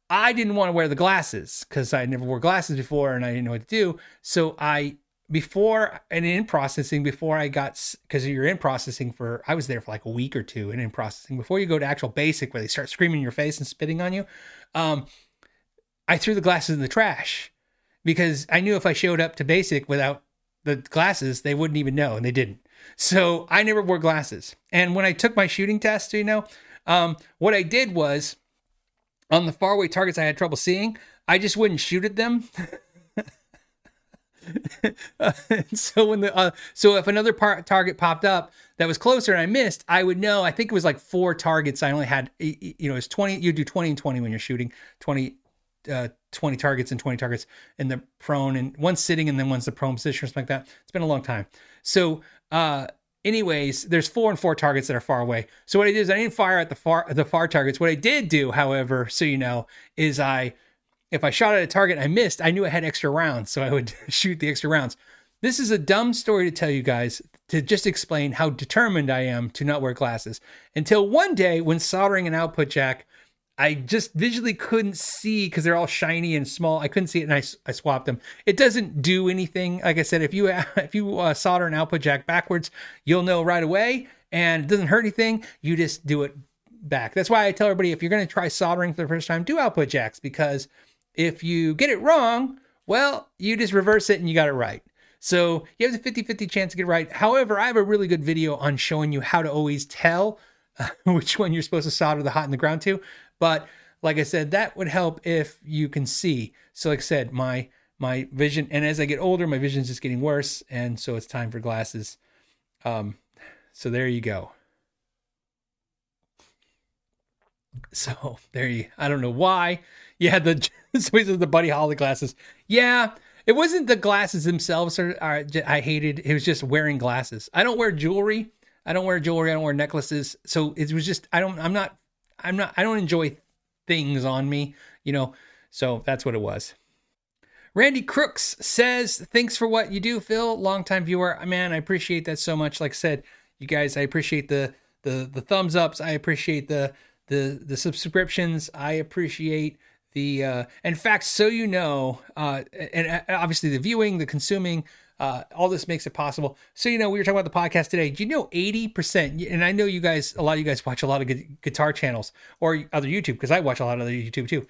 I didn't want to wear the glasses because I never wore glasses before and I didn't know what to do. So I before and in processing before I got because you're in processing for I was there for like a week or two and in processing before you go to actual basic where they start screaming in your face and spitting on you. Um, I threw the glasses in the trash because I knew if I showed up to basic without the glasses, they wouldn't even know, and they didn't. So I never wore glasses. And when I took my shooting test, you know, um, what I did was on the faraway targets I had trouble seeing, I just wouldn't shoot at them. (laughs) (laughs) so when the uh, so if another par- target popped up that was closer and I missed, I would know. I think it was like four targets. I only had you know it's twenty. You do twenty and twenty when you're shooting. Twenty. Uh, 20 targets and 20 targets in the prone and one's sitting and then one's the prone position or something like that. It's been a long time. So, uh, anyways, there's four and four targets that are far away. So what I did is I didn't fire at the far the far targets. What I did do, however, so you know, is I if I shot at a target and I missed, I knew I had extra rounds, so I would (laughs) shoot the extra rounds. This is a dumb story to tell you guys to just explain how determined I am to not wear glasses. Until one day when soldering an output jack, I just visually couldn't see because they're all shiny and small. I couldn't see it, and I, I swapped them. It doesn't do anything. Like I said, if you (laughs) if you uh, solder an output jack backwards, you'll know right away, and it doesn't hurt anything. You just do it back. That's why I tell everybody if you're going to try soldering for the first time, do output jacks because if you get it wrong, well, you just reverse it and you got it right. So you have a 50 50 chance to get right. However, I have a really good video on showing you how to always tell uh, (laughs) which one you're supposed to solder the hot in the ground to. But like I said, that would help if you can see. So, like I said, my my vision, and as I get older, my vision is just getting worse, and so it's time for glasses. Um, so there you go. So there you. I don't know why. Yeah, the (laughs) so the Buddy Holly glasses. Yeah, it wasn't the glasses themselves or, or I hated. It was just wearing glasses. I don't wear jewelry. I don't wear jewelry. I don't wear necklaces. So it was just I don't. I'm not. I'm not. I don't enjoy things on me. You know. So that's what it was. Randy Crooks says, "Thanks for what you do, Phil. Longtime viewer. Man, I appreciate that so much. Like I said, you guys, I appreciate the the the thumbs ups. I appreciate the the the subscriptions. I appreciate." The uh, in fact so you know uh, and uh, obviously the viewing the consuming uh, all this makes it possible. So you know we were talking about the podcast today. Do you know 80% and i know you guys a lot of you guys watch a lot of guitar channels or other youtube because i watch a lot of other youtube too.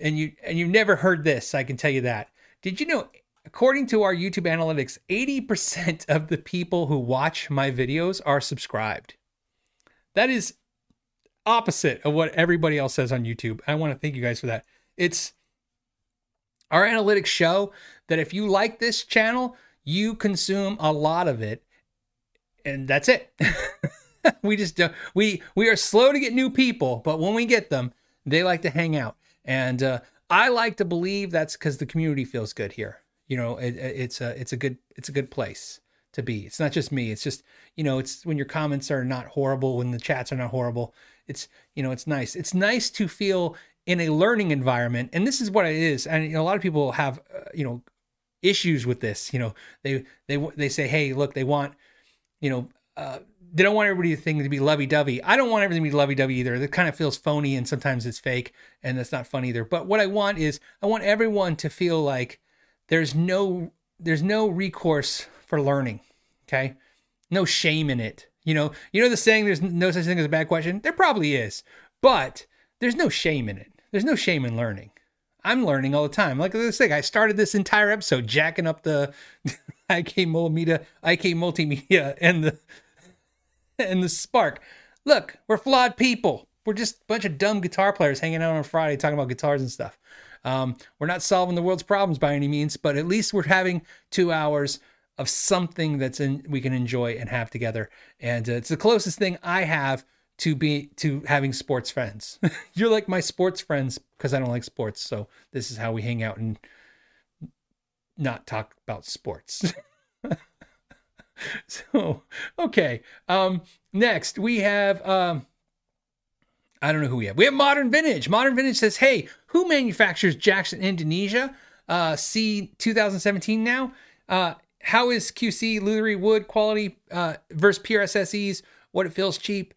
And you and you've never heard this i can tell you that. Did you know according to our youtube analytics 80% of the people who watch my videos are subscribed. That is opposite of what everybody else says on youtube. I want to thank you guys for that it's our analytics show that if you like this channel, you consume a lot of it, and that's it. (laughs) we just don't, we we are slow to get new people, but when we get them, they like to hang out, and uh, I like to believe that's because the community feels good here. You know, it, it's a it's a good it's a good place to be. It's not just me. It's just you know, it's when your comments are not horrible, when the chats are not horrible. It's you know, it's nice. It's nice to feel in a learning environment and this is what it is and you know, a lot of people have uh, you know issues with this you know. They they they say hey look they want you know uh, they don't want everybody to think to be lovey-dovey. I don't want everything to be lovey-dovey either. It kind of feels phony and sometimes it's fake and that's not fun either. But what i want is i want everyone to feel like there's no there's no recourse for learning okay? No shame in it you know? You know the saying there's no such thing as a bad question? There probably is but there's no shame in it there's no shame in learning. I'm learning all the time. Like I said, I started this entire episode jacking up the (laughs) IK multimedia, IK multimedia, and the and the Spark. Look, we're flawed people. We're just a bunch of dumb guitar players hanging out on Friday talking about guitars and stuff. Um, we're not solving the world's problems by any means, but at least we're having two hours of something that's in we can enjoy and have together. And uh, it's the closest thing I have to be to having sports friends. (laughs) You're like my sports friends because I don't like sports. So this is how we hang out and not talk about sports. (laughs) so okay. Um next we have um I don't know who we have. We have Modern Vintage. Modern Vintage says, "Hey, who manufactures Jackson Indonesia? Uh C 2017 now. Uh how is QC Luthery wood quality uh versus PRSSEs? What it feels cheap?"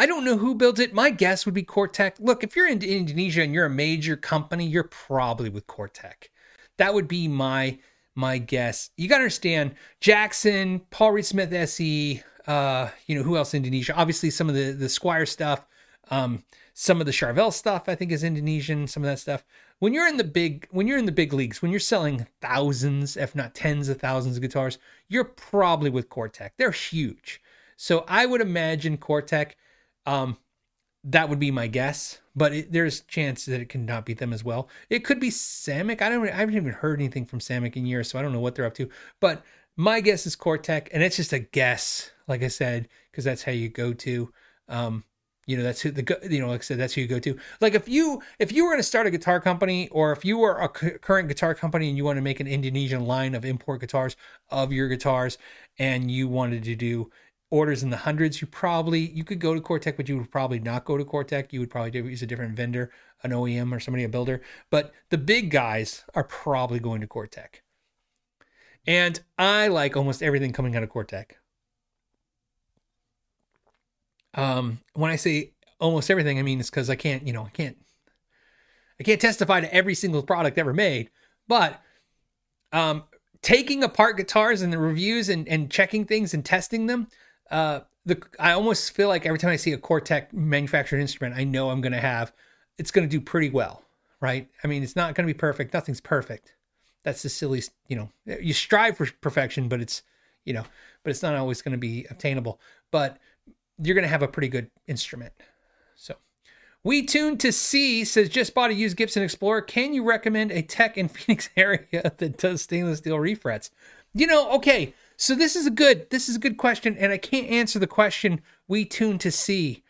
I don't know who built it. My guess would be Cor-Tek. Look, if you're in Indonesia and you're a major company, you're probably with Cor-Tek. That would be my my guess. You got to understand Jackson, Paul Reed Smith SE, uh, you know, who else Indonesia? Obviously some of the the Squier stuff, um, some of the Charvel stuff I think is Indonesian, some of that stuff. When you're in the big when you're in the big leagues, when you're selling thousands, if not tens of thousands of guitars, you're probably with Cor-Tek. They're huge. So I would imagine Cor-Tek um, that would be my guess, but it, there's chance that it cannot beat them as well. It could be Samick. I don't. I haven't even heard anything from Samick in years, so I don't know what they're up to. But my guess is Cor-Tek, and it's just a guess, like I said, because that's how you go to. Um, you know, that's who the you know, like I said, that's who you go to. Like if you if you were going to start a guitar company, or if you were a current guitar company and you want to make an Indonesian line of import guitars of your guitars, and you wanted to do orders in the hundreds, you probably you could go to Cor-Tek, but you would probably not go to Cor-Tek. You would probably use a different vendor, an OEM or somebody a builder. But the big guys are probably going to Cor-Tek. And I like almost everything coming out of Cor-Tek. Um, when I say almost everything, I mean it's because I can't, you know, I can't, I can't testify to every single product ever made. But um, taking apart guitars and the reviews and, and checking things and testing them, uh, the I almost feel like every time I see a Cor-Tek manufactured instrument, I know I'm going to have it's going to do pretty well, right? I mean, it's not going to be perfect. Nothing's perfect. That's the silly, you know. You strive for perfection, but it's, you know, but it's not always going to be obtainable. But you're going to have a pretty good instrument. So, we tune to C says just bought a used Gibson Explorer. Can you recommend a tech in (laughs) Phoenix area that does stainless steel refrets? You know, okay. So this is a good this is a good question, and I can't answer the question we tune to see,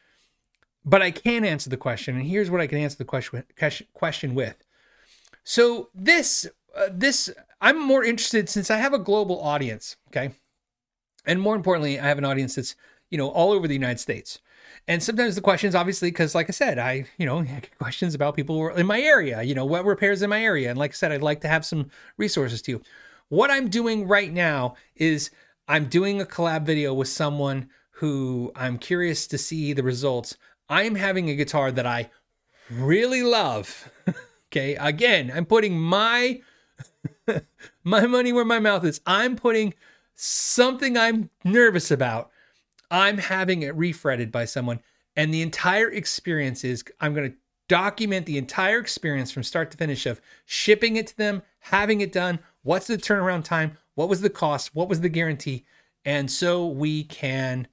but I can answer the question, and here's what I can answer the question question with. So this uh, this I'm more interested since I have a global audience, okay? And more importantly, I have an audience that's, you know, all over the United States. And sometimes the questions, obviously, because like I said, I, you know, (laughs) get questions about people who were in my area, you know, what repairs in my area. And like I said, I'd like to have some resources to you. What I'm doing right now is I'm doing a collab video with someone who I'm curious to see the results. I'm having a guitar that I really love. (laughs) okay. Again, I'm putting my (laughs) my money where my mouth is. I'm putting something I'm nervous about. I'm having it refretted by someone. And the entire experience is I'm going to document the entire experience from start to finish of shipping it to them, having it done. What's the turnaround time? What was the cost? What was the guarantee? And so we can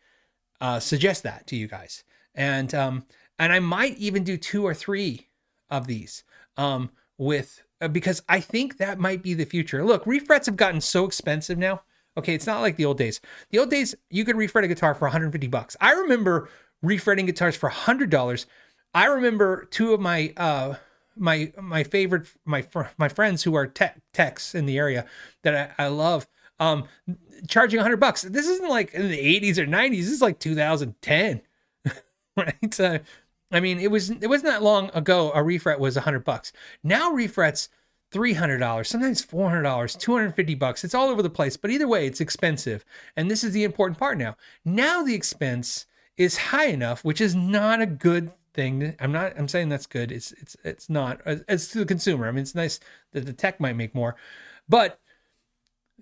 uh, suggest that to you guys. And um, and I might even do two or three of these um, with uh, because I think that might be the future. Look, refrets have gotten so expensive now. Okay, it's not like the old days. The old days, you could refret a guitar for 150 bucks. I remember refretting guitars for $100. I remember two of my uh, my my favorite my my friends who are tech techs in the area that I, I love um charging 100 bucks. This isn't like in the 80s or 90s. This is like 2010. (laughs) right? Uh, I mean, it was it wasn't that long ago a refret was 100 bucks. Now refrets $300, sometimes $400, 250 bucks. It's all over the place, but either way, it's expensive. And this is the important part now. Now the expense is high enough, which is not a good thing. I'm not I'm saying that's good. It's it's it's not as to the consumer. I mean, it's nice that the tech might make more. But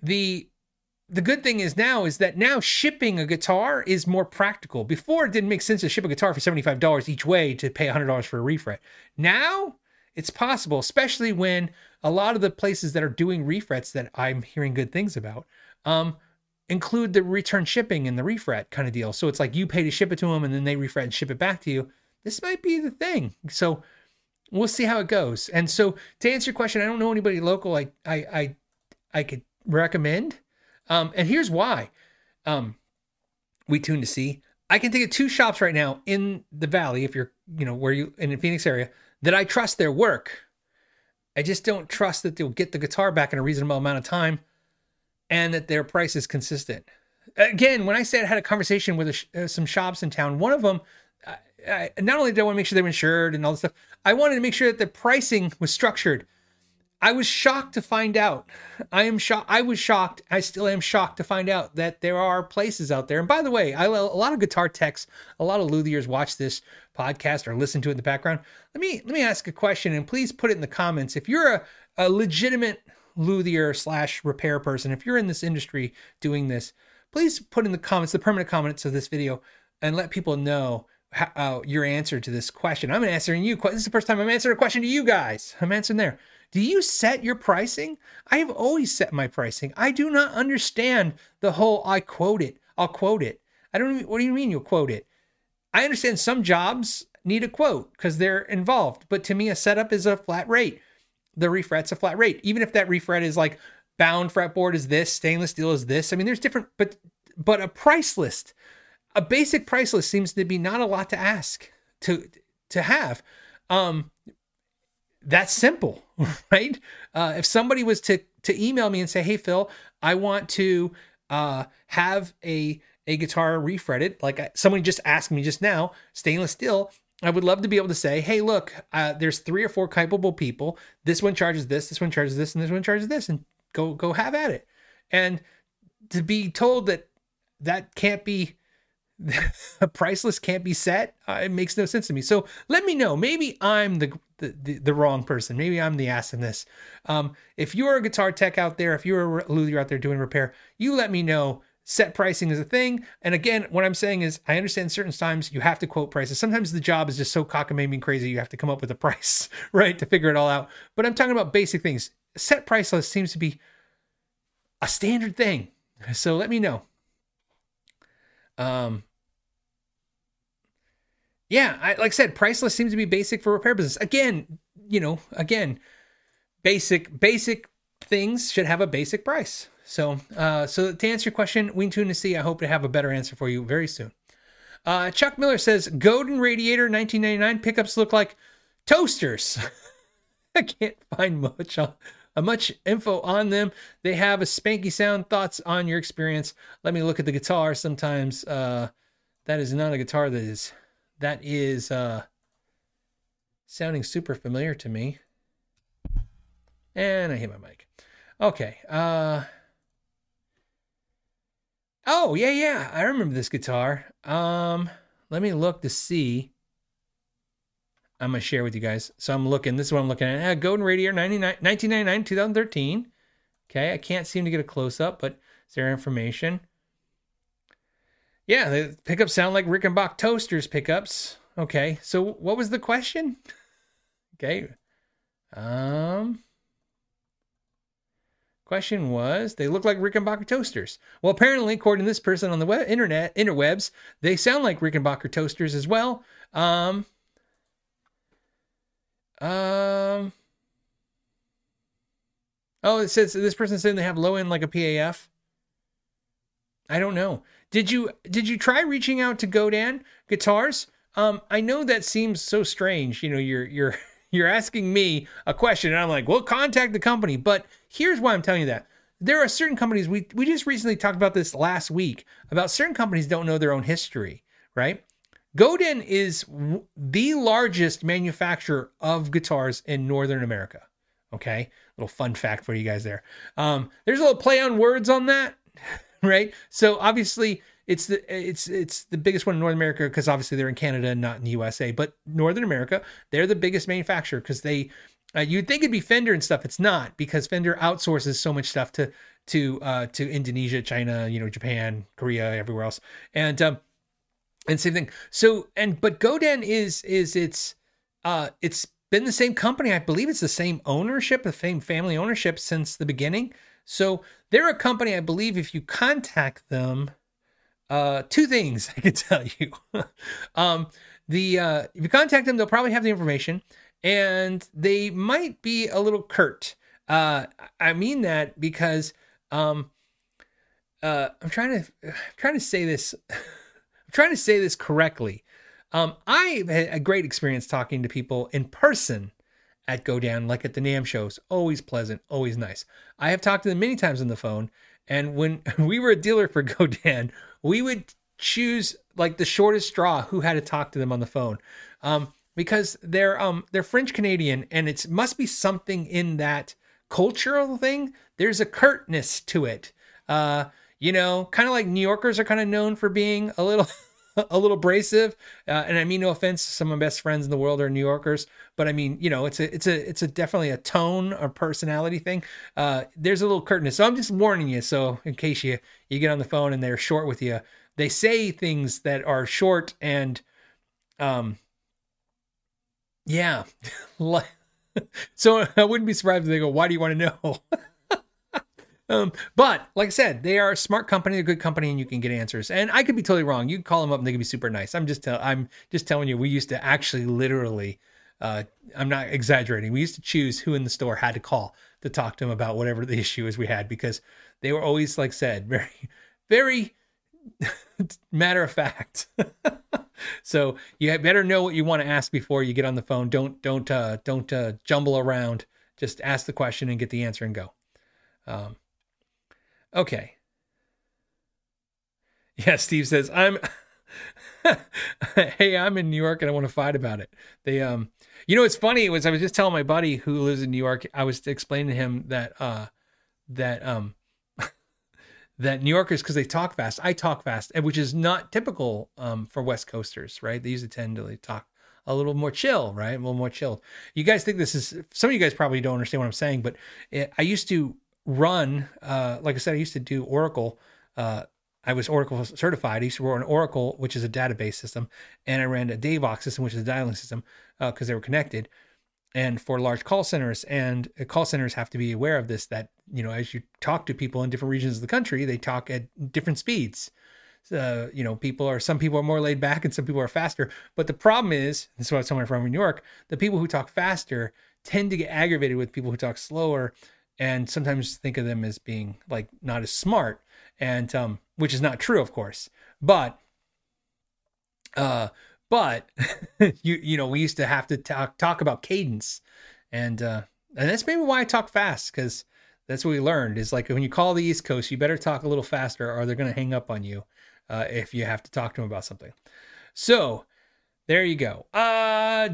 the the good thing is now is that now shipping a guitar is more practical. Before it didn't make sense to ship a guitar for $75 each way to pay $100 for a refret. Now it's possible, especially when a lot of the places that are doing refrets that I'm hearing good things about um, include the return shipping and the refret kind of deal. So it's like you pay to ship it to them and then they refret and ship it back to you. This might be the thing. So we'll see how it goes. And so to answer your question, I don't know anybody local I I I, I could recommend. Um, and here's why. Um, we tune to see. I can think of two shops right now in the valley, if you're, you know, where you in the Phoenix area, that I trust their work. I just don't trust that they'll get the guitar back in a reasonable amount of time and that their price is consistent. Again, when I said I had a conversation with sh- uh, some shops in town, one of them, I, not only did I want to make sure they were insured and all this stuff, I wanted to make sure that the pricing was structured. I was shocked to find out. I am shocked. I was shocked. I still am shocked to find out that there are places out there. And by the way, I, a lot of guitar techs, a lot of luthiers watch this podcast or listen to it in the background. Let me let me ask a question, and please put it in the comments. If you're a, a legitimate luthier slash repair person, if you're in this industry doing this, please put in the comments, the permanent comments of this video, and let people know how, uh, your answer to this question. I'm answering you. This is the first time I'm answering a question to you guys. I'm answering there. Do you set your pricing? I have always set my pricing. I do not understand the whole I quote it. I'll quote it. I don't what do you mean you'll quote it? I understand some jobs need a quote because they're involved, but to me a setup is a flat rate. The refret's a flat rate. Even if that refret is like bound fretboard is this, stainless steel is this. I mean, there's different but but a price list, a basic price list seems to be not a lot to ask to to have. Um that's simple, (laughs) right? Uh, if somebody was to to email me and say, "Hey, Phil, I want to uh, have a a guitar refretted," like I, someone just asked me just now, stainless steel. I would love to be able to say, "Hey, look, uh, there's three or four capable people. This one charges this, this one charges this, and this one charges this, and go go have at it." And to be told that that can't be a (laughs) priceless can't be set. Uh, it makes no sense to me. So let me know. Maybe i'm the the, the, the wrong person. Maybe i'm the ass in this. Um, if you're a guitar tech out there if you're a luthier out there doing repair you let me know. Set pricing is a thing. And again what i'm saying is i understand certain times you have to quote prices. Sometimes the job is just so cockamamie crazy you have to come up with a (laughs) price right to figure it all out. But i'm talking about basic things. Set price list seems to be a standard thing. So let me know um, yeah, I, like I said, priceless seems to be basic for repair business. Again, you know, again, basic basic things should have a basic price. So, uh, so to answer your question, we tune to see. I hope to have a better answer for you very soon. Uh, Chuck Miller says Godin Radiator 1999 pickups look like toasters. (laughs) I can't find much on, much info on them. They have a spanky sound. Thoughts on your experience? Let me look at the guitar. Sometimes uh, that is not a guitar that is that is uh, sounding super familiar to me. And I hit my mic. Okay. Uh, oh yeah, yeah. I remember this guitar. Um, let me look to see. I'm gonna share with you guys. So I'm looking. This is what I'm looking at. Uh, Godin Radiator 1999, 2013. Okay, I can't seem to get a close up, but is there information? Yeah, the pickups sound like Rickenbach toasters pickups. Okay, so what was the question? (laughs) Okay, um, question was they look like Rickenbacker toasters. Well, apparently, according to this person on the web, internet interwebs, they sound like Rickenbacker toasters as well. Um, um. Oh, it says this person saying they have low end like a PAF. I don't know. Did you did you try reaching out to Godin Guitars? Um, I know that seems so strange. You know, you're you're (laughs) you're asking me a question, and I'm like, well, contact the company. But here's why I'm telling you that. There are certain companies we we just recently talked about this last week about certain companies don't know their own history, right? Godin is the largest manufacturer of guitars in Northern America. Okay, little fun fact for you guys there. Um, there's a little play on words on that, (laughs) right? So obviously it's the it's it's the biggest one in North America because obviously they're in Canada and not in the USA. But Northern America, they're the biggest manufacturer because they uh, you'd think it'd be Fender and stuff. It's not because Fender outsources so much stuff to to uh, to Indonesia, China, you know, Japan, Korea, everywhere else, and um, and same thing. So and but Godin is is it's uh it's been the same company. I believe it's the same ownership, the same family ownership since the beginning. So they're a company. I believe if you contact them, uh, two things (laughs) I can tell you. (laughs) um, the uh, if you contact them, they'll probably have the information, and they might be a little curt. Uh, I mean that because um, uh, I'm trying to (sighs) I'm trying to say this. (laughs) trying to say this correctly. Um, I've had a great experience talking to people in person at Godin, like at the NAMM shows. Always pleasant, always nice. I have talked to them many times on the phone. And when (laughs) we were a dealer for Godin, we would choose like the shortest straw who had to talk to them on the phone. Um, because they're um they're French Canadian and it must be something in that cultural thing. There's a curtness to it. Uh, you know, kind of like New Yorkers are kind of known for being a little (laughs) (laughs) a little abrasive. Uh, and I mean no offense, some of my best friends in the world are New Yorkers, but I mean, you know, it's a it's a it's a definitely a tone or personality thing. Uh, there's a little curtness. So I'm just warning you. So in case you you get on the phone and they're short with you, they say things that are short and um yeah. (laughs) (laughs) so I wouldn't be surprised if they go, "Why do you want to know?" Um, but like I said, they are a smart company, a good company, and you can get answers. And I could be totally wrong. You call them up and they can be super nice. I'm just tell I'm just telling you, we used to actually literally uh, I'm not exaggerating. We used to choose who in the store had to call to talk to them about whatever the (laughs) issue is we had because they were always, like said, (laughs) very, very (laughs) matter of fact. so you better know what you want to ask before you get on the phone. Don't don't uh, don't uh, jumble around. Just ask the question and get the answer and go. Um, Okay. Yeah, Steve says, I'm (laughs) hey, I'm in New York and I want to fight about it. They um you know what's funny was I was just telling my buddy who lives in New York, I was explaining to him that uh that um (laughs) that New Yorkers because they talk fast. I talk fast, which is not typical um for West Coasters, right? They usually tend to talk a little more chill, right? A little more chilled. You guys think this is some of you guys probably don't understand what I'm saying, but it, I used to run, uh, like I said, I used to do Oracle. Uh, I was Oracle certified. I used to run Oracle, which is a database system, and I ran a Davox system, which is a dialing system, because uh, they were connected. And for large call centers, and uh, call centers have to be aware of this. That you know, as you talk to people in different regions of the country, they talk at different speeds. You know, people are some people are more laid back and some people are faster. But the problem is, this is what coming from New York. The people who talk faster tend to get aggravated with people who talk slower and sometimes think of them as being like not as smart and um which is not true of course but uh but (laughs) you you know we used to have to talk talk about cadence and uh and that's maybe why I talk fast because that's what we learned is like when you call the East Coast, you better talk a little faster or they're going to hang up on you uh, if you have to talk to them about something. So there you go. Uh,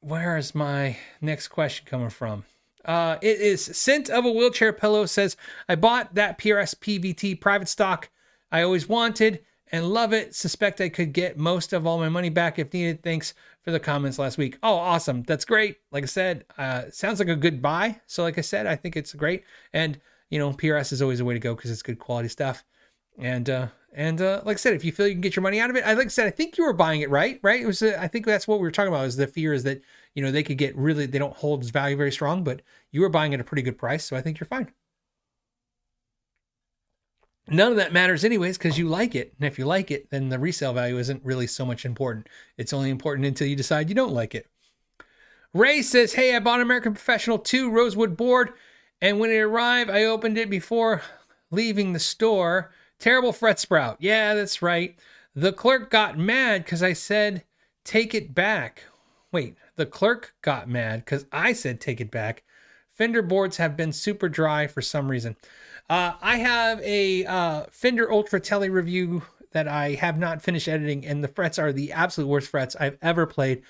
where is my next question coming from? Uh, it is scent of a wheelchair pillow says I bought that PRS PVT private stock I always wanted and love it. Suspect I could get most of all my money back if needed. Thanks for the comments last week. Oh, awesome. That's great. Like I said, uh, sounds like a good buy. So, like I said, I think it's great. And, you know, PRS is always a way to go because it's good quality stuff. And, uh, and uh, like I said, if you feel you can get your money out of it, I like I said, I think you were buying it right, right? It was, uh, I think that's what we were talking about. Is the fear is that you know they could get really they don't hold its value very strong, but you were buying at a pretty good price, so I think you're fine. None of that matters anyways because you like it, and if you like it, then the resale value isn't really so much important. It's only important until you decide you don't like it. Ray says, "Hey, I bought American Professional 2 Rosewood board, and when it arrived, I opened it before leaving the store." Terrible fret sprout. Yeah, that's right. The clerk got mad because I said, take it back. Wait, the clerk got mad because I said, take it back. Fender boards have been super dry for some reason. Uh, I have a uh, Fender Ultra Tele review that I have not finished editing, and the frets are the absolute worst frets I've ever played.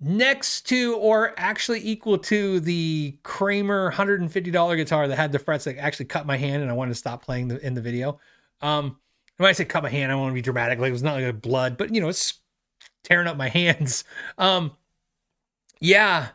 Next to, or actually equal to, the Kramer $150 guitar that had the frets that actually cut my hand, and I wanted to stop playing the, in the video. Um, when I say cut my hand, I want to be dramatic. Like it was not like a blood, but you know, it's tearing up my (laughs) hands. Um, yeah,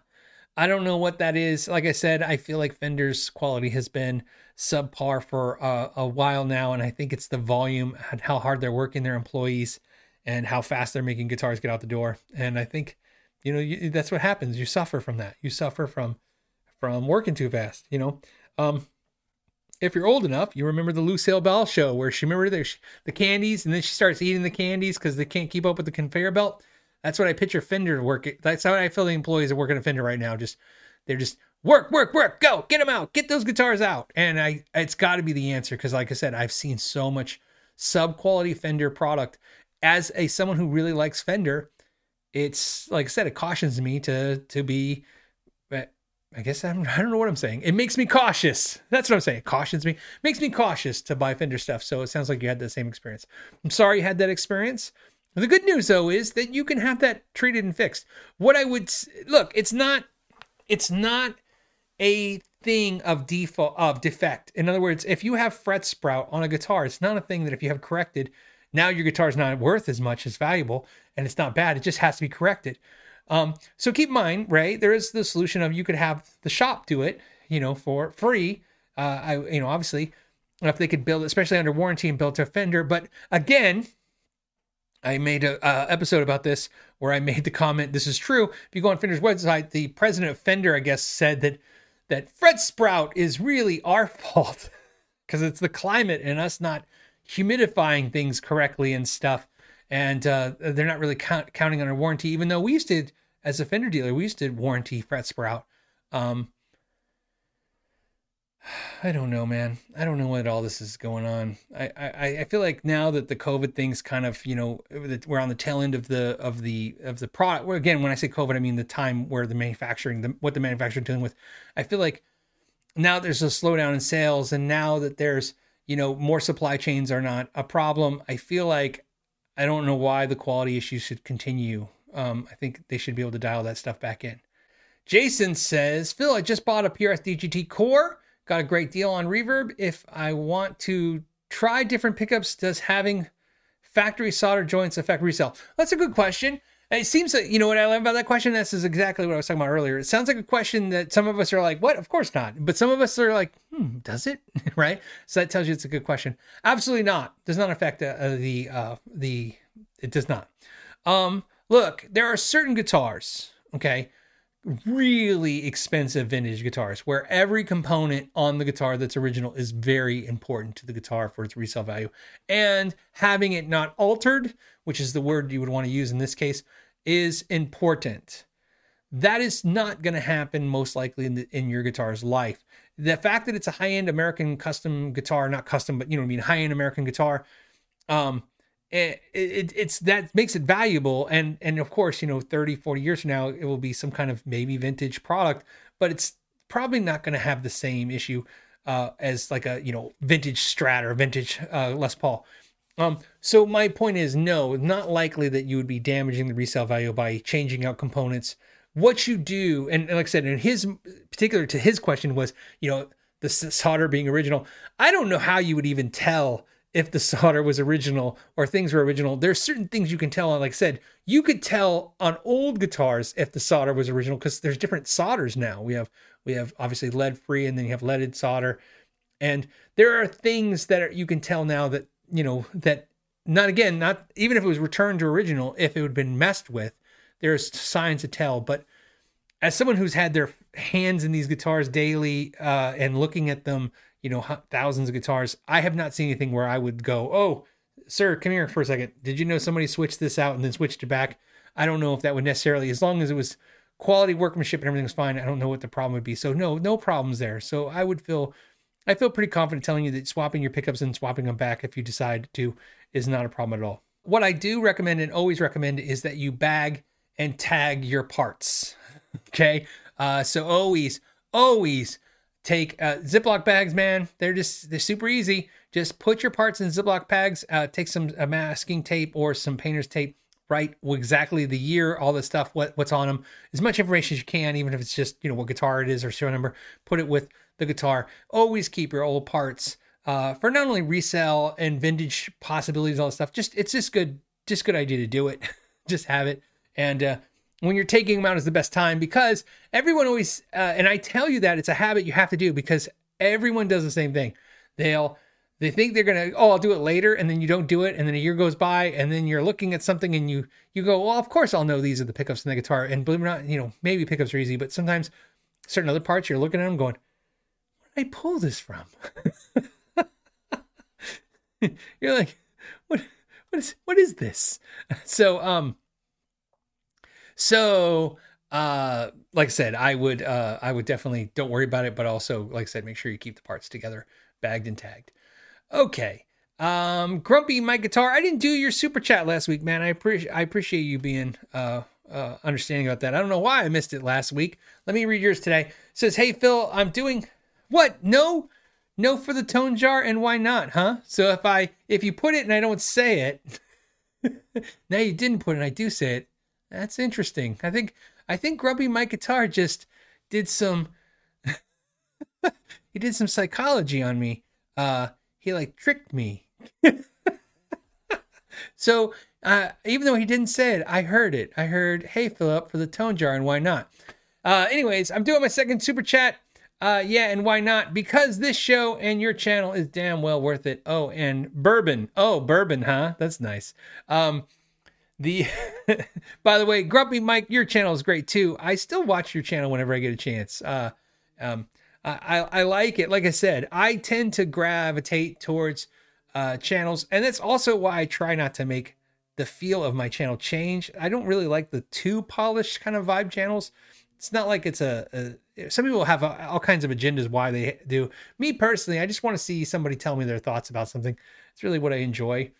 I don't know what that is. Like I said, I feel like Fender's quality has been subpar for uh, a while now, and I think it's the volume and how hard they're working their employees and how fast they're making guitars get out the door. And I think, you know, you, that's what happens. You suffer from that. You suffer from from working too fast. You know, um, if you're old enough, you remember the Lucille Ball show where she remember the, the candies and then she starts eating the candies because they can't keep up with the conveyor belt. That's what I picture Fender working. That's how I feel the employees are working at Fender right now. Just they're just work, work, work, go, get them out, get those guitars out. And I, it's got to be the answer because, like I said, I've seen so much sub quality Fender product. As a someone who really likes Fender, it's like I said, it cautions me to to be I guess I'm, (laughs) I don't know what I'm saying. It makes me cautious. That's what I'm saying. It cautions me. Makes me cautious to buy Fender stuff. So it sounds like you had the same experience. I'm sorry you had that experience. The good news though is that you can have that treated and fixed. What I would look, it's not it's not a thing of default of defect. In other words, if you have fret sprout on a guitar, it's not a thing that if you have corrected, now your guitar is not worth as much as valuable and it's not bad. It just has to be corrected. Um, so keep in mind, Ray, there is the solution of you could have the shop do it, you know, for free. Uh, I, you know, obviously, if they could build, especially under warranty and build to Fender. But again, I made a episode about this where I made the comment. This is true. If you go on Fender's website, the president of Fender, I guess, said that that fret sprout is really our (laughs) fault because it's the climate and us not humidifying things correctly and stuff and uh, they're not really count, counting on a warranty, even though we used to, as a fender dealer, we used to warranty fret sprout. Um, (sighs) I don't know, man. I don't know what all this is going on. I, I, I feel like now that the COVID thing's kind of, you know, we're on the tail end of the of the of the product. Well, again, when I say COVID, I mean the time where the manufacturing, the, what the manufacturer dealing with. I feel like now there's a slowdown in sales, and now that there's, you know, more supply chains are not a problem. I feel like I don't know why the quality issues should continue. Um, I think they should be able to dial that stuff back in. Jason says, Phil, I just bought a PRS DGT Core. Got a great deal on Reverb. If I want to try different pickups, does having factory solder joints affect resale? That's a good question. It seems that, you know what I love about that question? This is exactly what I was talking about earlier. It sounds like a question that some of us are like, what? Of course not. But some of us are like, hmm, does it? (laughs) right? So that tells you it's a good question. Absolutely not. Does not affect uh, the, uh, the, it does not. Um, look, there are certain guitars, okay, really expensive vintage guitars where every component on the guitar that's original is very important to the guitar for its resale value. And having it not altered, which is the word you would want to use in this case, is important. That is not going to happen most likely in, the, in your guitar's life. The fact that it's a high end American custom guitar, not custom, but you know, what I mean, high end American guitar, um, it, it, it's that makes it valuable. And, and of course, you know, 30, 40 years from now, it will be some kind of maybe vintage product, but it's probably not going to have the same issue uh, as like a you know vintage Strat or vintage uh, Les Paul. Um, so my point is, no, not likely that you would be damaging the resale value by changing out components. What you do, and like I said, in his particular to his question was, you know, the solder being original. I don't know how you would even tell if the (laughs) solder was original or things were original. There's certain things you can tell on, like I said, you could tell on old guitars if the solder was original because there's different solders now. We have we have obviously lead free, and then you have leaded solder, and there are things that are, you can tell now that you know that not again not even if it was returned to original if it would have been messed with there's signs to tell. But as someone who's had their hands in these guitars daily uh, and looking at them you know thousands of guitars i have not seen anything where i would go oh sir come here for a second. Did you know somebody switched this out and then switched it back? I don't know if that would necessarily as long as it was quality workmanship and everything's fine i don't know what the problem would be. So no no problems there. So i would feel I feel pretty confident telling you that swapping your pickups and swapping them back if you decide to is not a problem at all. What I do recommend and always recommend is that you bag and tag your parts. (laughs) okay. Uh, so always, always take uh, Ziploc bags, man. They're just, they're super easy. Just put your parts in Ziploc bags, uh, take some masking tape or some painter's tape, write exactly the year, all the stuff, what, what's on them, as much information as you can, even if it's just, you know, what guitar it is or show number, put it with the guitar. Always keep your old parts uh, for not only resale and vintage possibilities, all that stuff. Just it's just good, just good idea to do it. (laughs) just have it, and uh, when you're taking them out is the best time because everyone always uh, and I tell you that it's a habit you have to do because everyone does the same thing. They'll they think they're gonna oh I'll do it later and then you don't do it and then a year goes by and then you're looking at something and you you go well of course I'll know these are the pickups in the guitar and believe it or not you know maybe pickups are easy but sometimes certain other parts you're looking at them going I pull this from? (laughs) You're like, what what is what is this? (laughs) So um so uh like I said, I would uh I would definitely don't worry about it, but also like I said, make sure you keep the parts together, bagged and tagged. Okay. Um Grumpy Mike Guitar, I didn't do your super chat last week, man. I appreciate I appreciate you being uh uh understanding about that. I don't know why I missed it last week. Let me read yours today. It says, "Hey Phil, I'm doing what? No? No for the tone jar and why not, huh? So if I if you put it and I don't say it, (laughs) now you didn't put it and I do say it. That's interesting. I think I think Grubby My Guitar just did some (laughs) he did some psychology on me. Uh he like tricked me. (laughs) so uh, even though he didn't say it, I heard it. I heard, "Hey Philip, for the tone jar and why not?" Uh, anyways, I'm doing my second super chat. Uh, yeah, and why not? Because this show and your channel is damn well worth it. Oh, and bourbon. Oh, bourbon, huh? That's nice. Um, the (laughs) by the way, Grumpy Mike, your channel is great too. I still watch your channel whenever I get a chance. Uh, um, I, I like it. Like I said, I tend to gravitate towards uh, channels, and that's also why I try not to make the feel of my channel change. I don't really like the too polished kind of vibe channels. It's not like it's a, a some people have uh, all kinds of agendas why they do. Me personally, I just want to see somebody tell me their thoughts about something. It's really what I enjoy.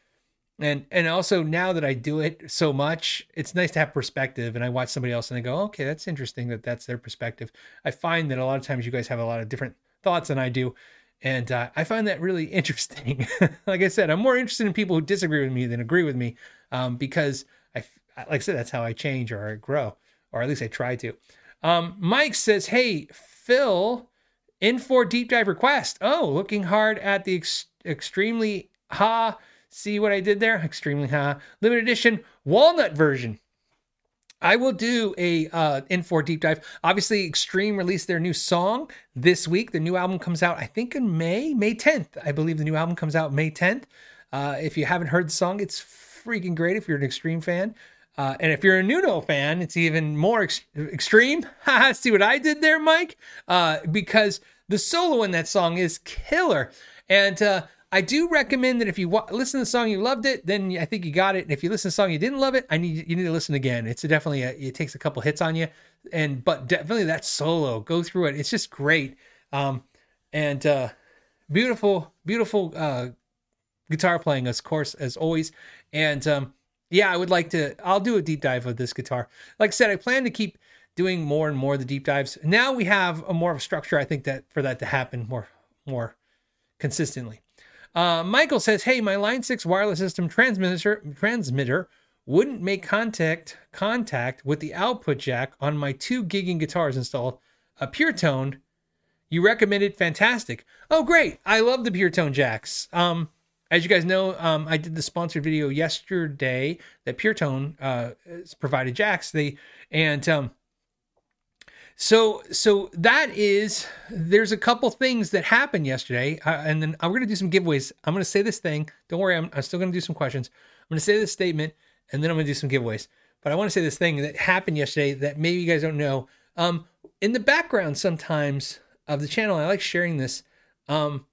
And and also now that I do it so much, it's nice to have perspective. And I watch somebody else and I go, okay, that's interesting that that's their perspective. I find that a lot of times you guys have a lot of different thoughts than I do, and uh, I find that really (laughs) interesting. like I said, I'm more interested in people who disagree with me than agree with me, um, because I, like I said, that's how I change or I grow, or at least I try to. Um, Mike says, "Hey, Phil, N4 deep dive request. Oh, looking hard at the ex- extremely ha. See what I did there? Extremely ha. Limited edition walnut version. I will do a uh, N4 deep dive. Obviously, Extreme released their new song this week. The new album comes out, I think, in May, May 10th. I believe the new album comes out May 10th. Uh, if you haven't heard the song, it's freaking great. If you're an Extreme fan, uh, and if you're a Nuno fan, it's even more ex- extreme. (laughs) See what I did there, Mike? Uh, because the solo in that song is killer. And uh, I do recommend that if you wa- listen to the song, you loved it, then I think you got it. And if you listen to the song, you didn't love it, I need you need to listen again. It's definitely a, it takes a couple hits on you, and but definitely that solo, go through it. It's just great. Um, and uh, beautiful, beautiful uh, guitar playing, of course, as always. And um, yeah, I would like to. I'll do a deep dive of this guitar. Like I said, I plan to keep doing more and more of the deep dives. Now we have a more of a structure, I think that for that to happen more more consistently. Uh, Michael says, "Hey, my Line Six wireless system transmitter transmitter wouldn't make contact contact with the output jack on my two gigging guitars installed. A pure tone. You recommended fantastic. Oh, great! I love the pure tone jacks. Um, as you guys know, um, I did the sponsored video yesterday that Pure Tone uh, provided jacks. They and um, so so that is there's a couple things that happened yesterday, uh, and then I'm to do some giveaways. I'm to say this thing. Don't worry, I'm, I'm still to do some questions. I'm to say this statement, and then I'm to do some giveaways. But I want to say this thing that happened yesterday that maybe you guys don't know. Um, in the background, sometimes of the channel, I like sharing this. Um,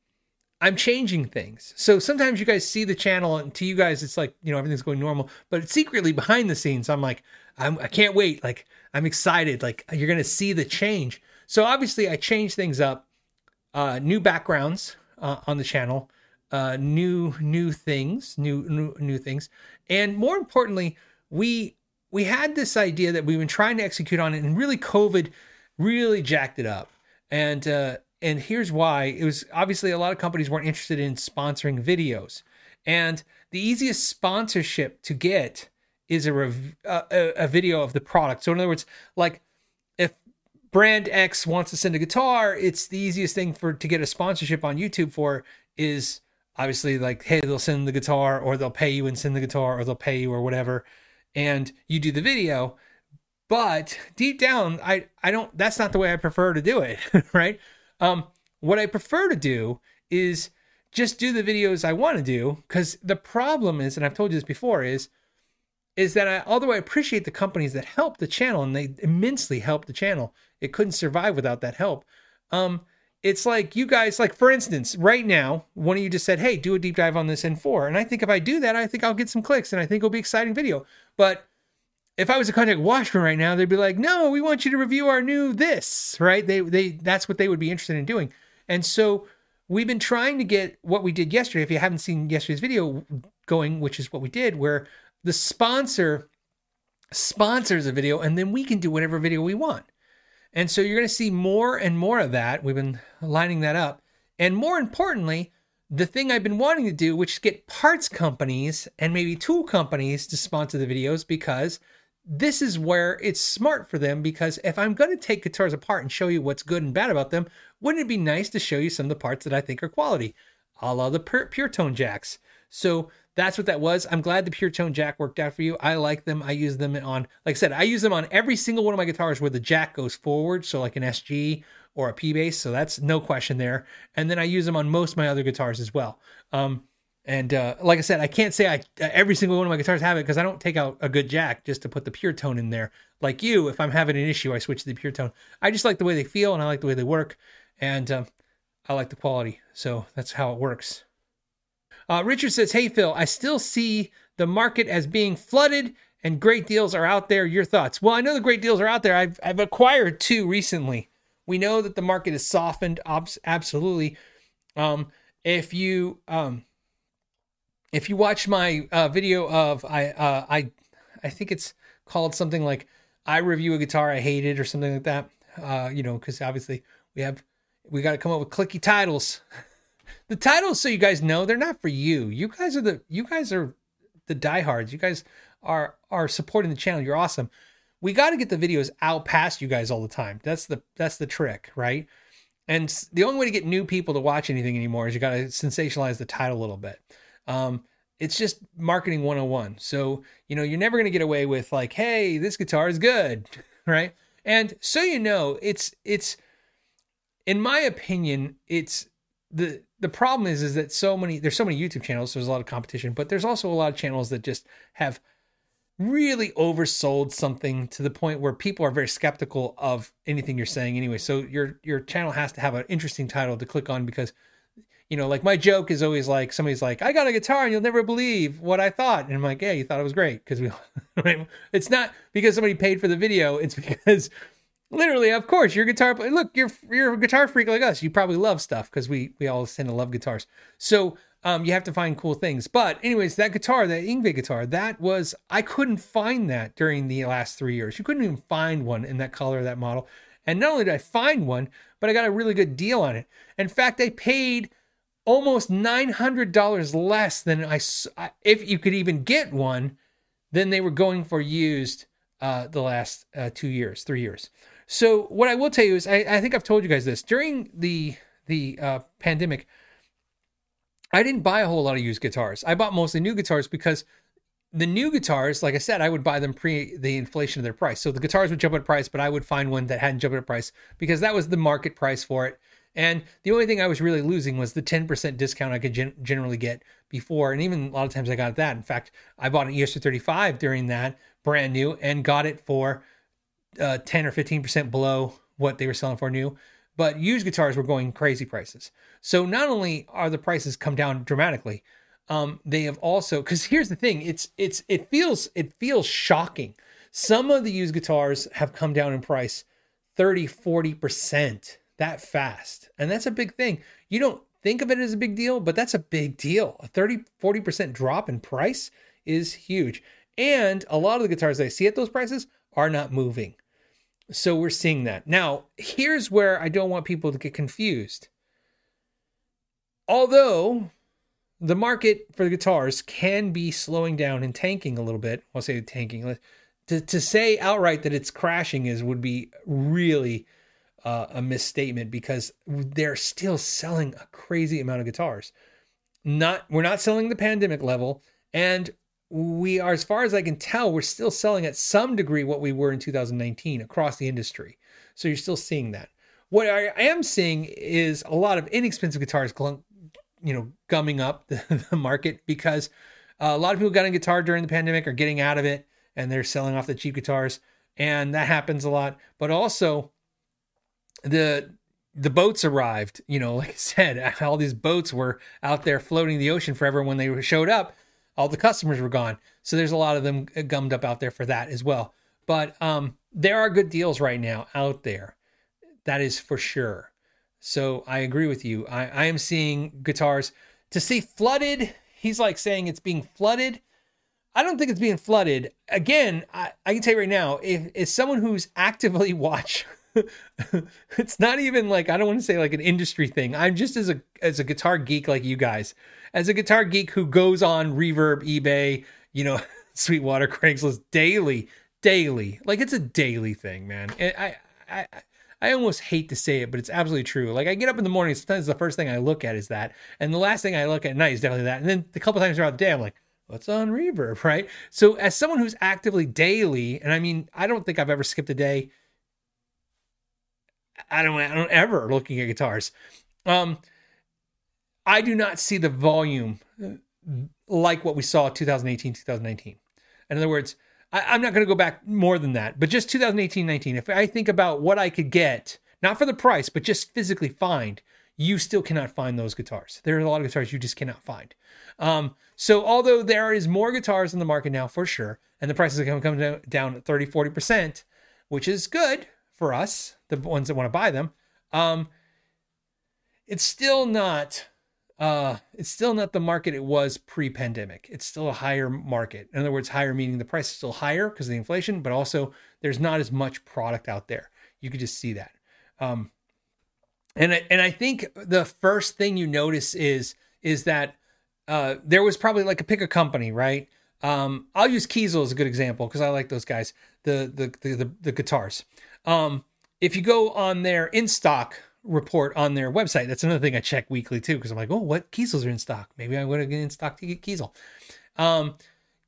I'm changing things. So sometimes you guys see the channel and to you guys it's like, you know, everything's going normal, but secretly behind the scenes I'm like I'm I can't wait. Like I'm excited. Like you're to see the change. So obviously I changed things up. Uh new backgrounds uh, on the channel, uh new new things, new new new things. And more importantly, we we had this idea that we've been trying to execute on it and really COVID really jacked it up. And uh and here's why. It was obviously a lot of companies weren't interested in sponsoring videos. And the easiest sponsorship to get is a, rev- uh, a, a video of the product. So in other words like if brand x wants to send a guitar it's the easiest thing for to get a sponsorship on youtube for is obviously like hey they'll send the guitar or they'll pay you and send the guitar or they'll pay you or whatever. And you do the video. But deep down i i don't that's not the way i prefer to do it (laughs) right um, what I prefer to do is just do the videos I want to do because the problem is, and I've told you this before, is is that I, although I appreciate the companies that help the channel and they immensely help the channel, it couldn't survive without that help. Um, it's like you guys, like for instance, right now, one of you just said, "Hey, do a deep dive on this N4," and I think if I do that, I think I'll get some clicks and I think it'll be exciting video. But if I was to contact Washburn right now, they'd be like, "No, we want you to review our new this." Right? They they that's what they would be interested in doing. And so we've been trying to get what we did yesterday. If you haven't seen yesterday's video going, which is what we did, where the sponsor sponsors a video and then we can do whatever video we want. And so you're going to see more and more of that. We've been lining that up. And more importantly, the thing I've been wanting to do, which is get parts companies and maybe tool companies to sponsor the videos because this is where it's smart for them because if I'm going to take guitars apart and show you what's good and bad about them, wouldn't it be nice to show you some of the parts that I think are quality, a la the pure, pure tone jacks? So that's what that was. I'm glad the pure tone jack worked out for you. I like them. I use them on, like I said, I use them on every single one of my guitars where the jack goes forward. So like an SG or a P bass. So that's no question there. And then I use them on most of my other guitars as well. Um, and uh, like I said, I can't say I every single one of my guitars have it because I don't take out a good jack just to put the pure tone in there. Like you, if I'm having an issue, I switch to the pure tone. I just like the way they feel and I like the way they work, and uh, I like the quality. So that's how it works. Uh, Richard says, "Hey Phil, I still see the market as being flooded and great deals are out there. Your thoughts?" Well, I know the great deals are out there. I've I've acquired two recently. We know that the market is softened. Absolutely. Um, if you um, if you watch my uh, video of I uh, I I think it's called something like I review a guitar I hated or something like that. Uh, you know, because obviously we have we got to come up with clicky titles. (laughs) the titles, so you guys know, they're not for you. You guys are the you guys are the diehards. You guys are are supporting the channel. You're awesome. We got to get the videos out past you guys all the time. That's the that's the trick, right? And the only way to get new people to watch anything anymore is you got to sensationalize the title a little bit. Um, it's just marketing 101. So, you know, you're never going to get away with like, hey, this guitar is good, (laughs) right? And so you know, it's it's in my opinion, it's the the problem is is that so many there's so many YouTube channels, so there's a lot of competition, but there's also a lot of channels that just have really oversold something to the point where people are very skeptical of anything you're saying anyway. So your your channel has to have an interesting title to click on because you know, like my joke is always like somebody's like, I got a guitar and you'll never believe what I thought. And I'm like, yeah, you thought it was great. Cause we, (laughs) it's not because somebody paid for the video. It's because (laughs) literally, of course, your guitar, look, you're, you're a guitar freak like us. You probably love stuff because we, we all tend to love guitars. So, um, you have to find cool things. But anyways, that guitar, that Yngwie guitar, that was I couldn't find that during the last three years. You couldn't even find one in that color, that model. And not only did I find one, but I got a really good deal on it. In fact, I paid almost $900 less than I, if you could even get one, than they were going for used uh, the last uh, two years, three years. So what I will tell you is, I, I think I've told you guys this during the the uh, pandemic. I didn't buy a whole lot of used guitars. I bought mostly new guitars because the new guitars, like I said, I would buy them pre the inflation of their price. So the guitars would jump up in price, but I would find one that hadn't jumped up in price because that was the market price for it. And the only thing I was really losing was the 10% discount I could gen- generally get before. And even a lot of times I got that. In fact, I bought an ES 35 during that, brand new, and got it for uh, 10 or 15% below what they were selling for new. But used guitars were going crazy prices. So not only are the prices come down dramatically, um, they have also because here's the thing it's it's it feels it feels shocking some of the used guitars have come down in price 30 40% that fast. And that's a big thing. You don't think of it as a big deal, but that's a big deal. A 30, 40% drop in price is huge. And a lot of the guitars I see at those prices are not moving. So we're seeing that. Now, here's where I don't want people to get confused. Although the market for the guitars can be slowing down and tanking a little bit, I'll say tanking. To, to say outright that it's crashing is would be really uh, a misstatement because they're still selling a crazy amount of guitars. Not we're not selling the pandemic level, and we are, as far as I can tell, we're still selling at some degree what we were in 2019 across the industry. So you're still seeing that. What I am seeing is a lot of inexpensive guitars, you know, gumming up (laughs) the, the market because uh, a lot of people got a guitar during the pandemic are getting out of it and they're selling off the cheap guitars, and that happens a lot. But also, the the boats arrived. You know, (laughs) like I said, (laughs) all these boats were out there floating the ocean forever. When they showed up, all the customers were gone. So there's a lot of them gummed up out there for that as well. But um, there are good deals right now out there. That is for sure. So I agree with you. I, I am seeing guitars to see flooded. He's like saying it's being flooded. I don't think it's being flooded. Again, I, I can tell you right now, if, if someone who's actively (laughs) watch (laughs) it's not even like I don't want to say like an industry thing. I'm just as a as a guitar geek like you guys, as a guitar geek who goes on Reverb, eBay, you know, (laughs) Sweetwater, Craigslist daily, daily. Like it's a daily thing, man. I I I almost hate to say it, but it's absolutely true. Like I get up in the morning, sometimes the first thing I look at is that, and the last thing I look at at night is definitely that. And then a couple times throughout the day, I'm like, what's on Reverb, (laughs) right? So as someone who's actively daily, and I mean, I don't think I've ever skipped a day I don't I don't ever looking at guitars. Um, I do not see the volume like what we saw 2018 2019. In other words, I, am not going to go back more than that, but just 2018 19. If I think about what I could get, not for the price, but just physically find, you still cannot find those guitars. There are a lot of guitars you just cannot find. Um, so although there is more guitars in the market now for sure, and the prices are going to come down 30, 40%, which is good for us, the ones that want to buy them, um, it's still not uh, it's still not the market it was pre-pandemic. It's still a higher market. In other words, higher meaning the price is still higher because of the inflation, but also there's not as much product out there. You could just see that. Um, and I, and I think the first thing you notice is is that uh, there was probably like a pick a company, right? Um, I'll use Kiesel as a good example because I like those guys. The the the the, the guitars. Um, if you go on their in stock report on their website, that's another thing I check weekly too, because I'm like, oh, what Kiesels are in stock? Maybe I would have get in stock to get Kiesel. Um,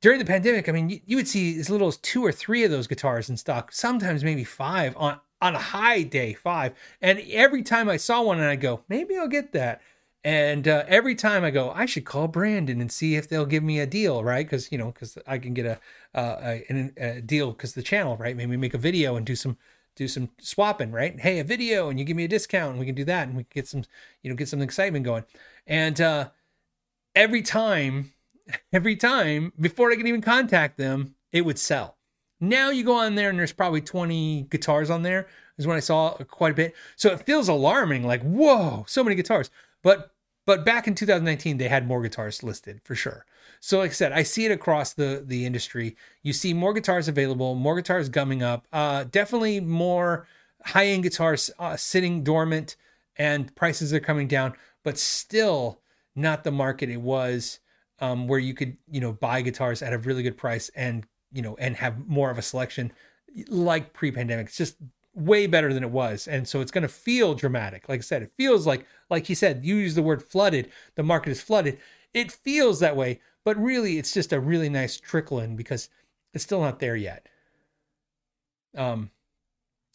during the pandemic, I mean, you, you, would see as little as two or three of those guitars in stock, sometimes maybe five on on a high day, five. And every time I saw one, and I go, maybe I'll get that. And uh, every time I go, I should call Brandon and see if they'll give me a deal, right? Because you know, because I can get a, uh, a, a deal because the channel, right? Maybe make a video and do some do some swapping, right? Hey, a video and you give me a discount and we can do that and we can get some, you know, get some excitement going. And uh, every time, (laughs) every time before I can even contact them, it would sell. Now you go on there and there's probably 20 guitars on there, is when I saw quite a bit. So it feels alarming, like, whoa, so many guitars. But but back in 2019, they had more guitars listed for sure. So, like I said, I see it across the the industry. You see more guitars available, more guitars gumming up. Uh, definitely more high end guitars uh, sitting dormant, and prices are coming down. But still, not the market it was, um, where you could you know buy guitars at a really good price and you know and have more of a selection like pre-pandemic. It's just way better than it was and so it's going to feel dramatic like i said it feels like like he said you use the word flooded the market is flooded it feels that way but really it's just a really nice trickle in because it's still not there yet um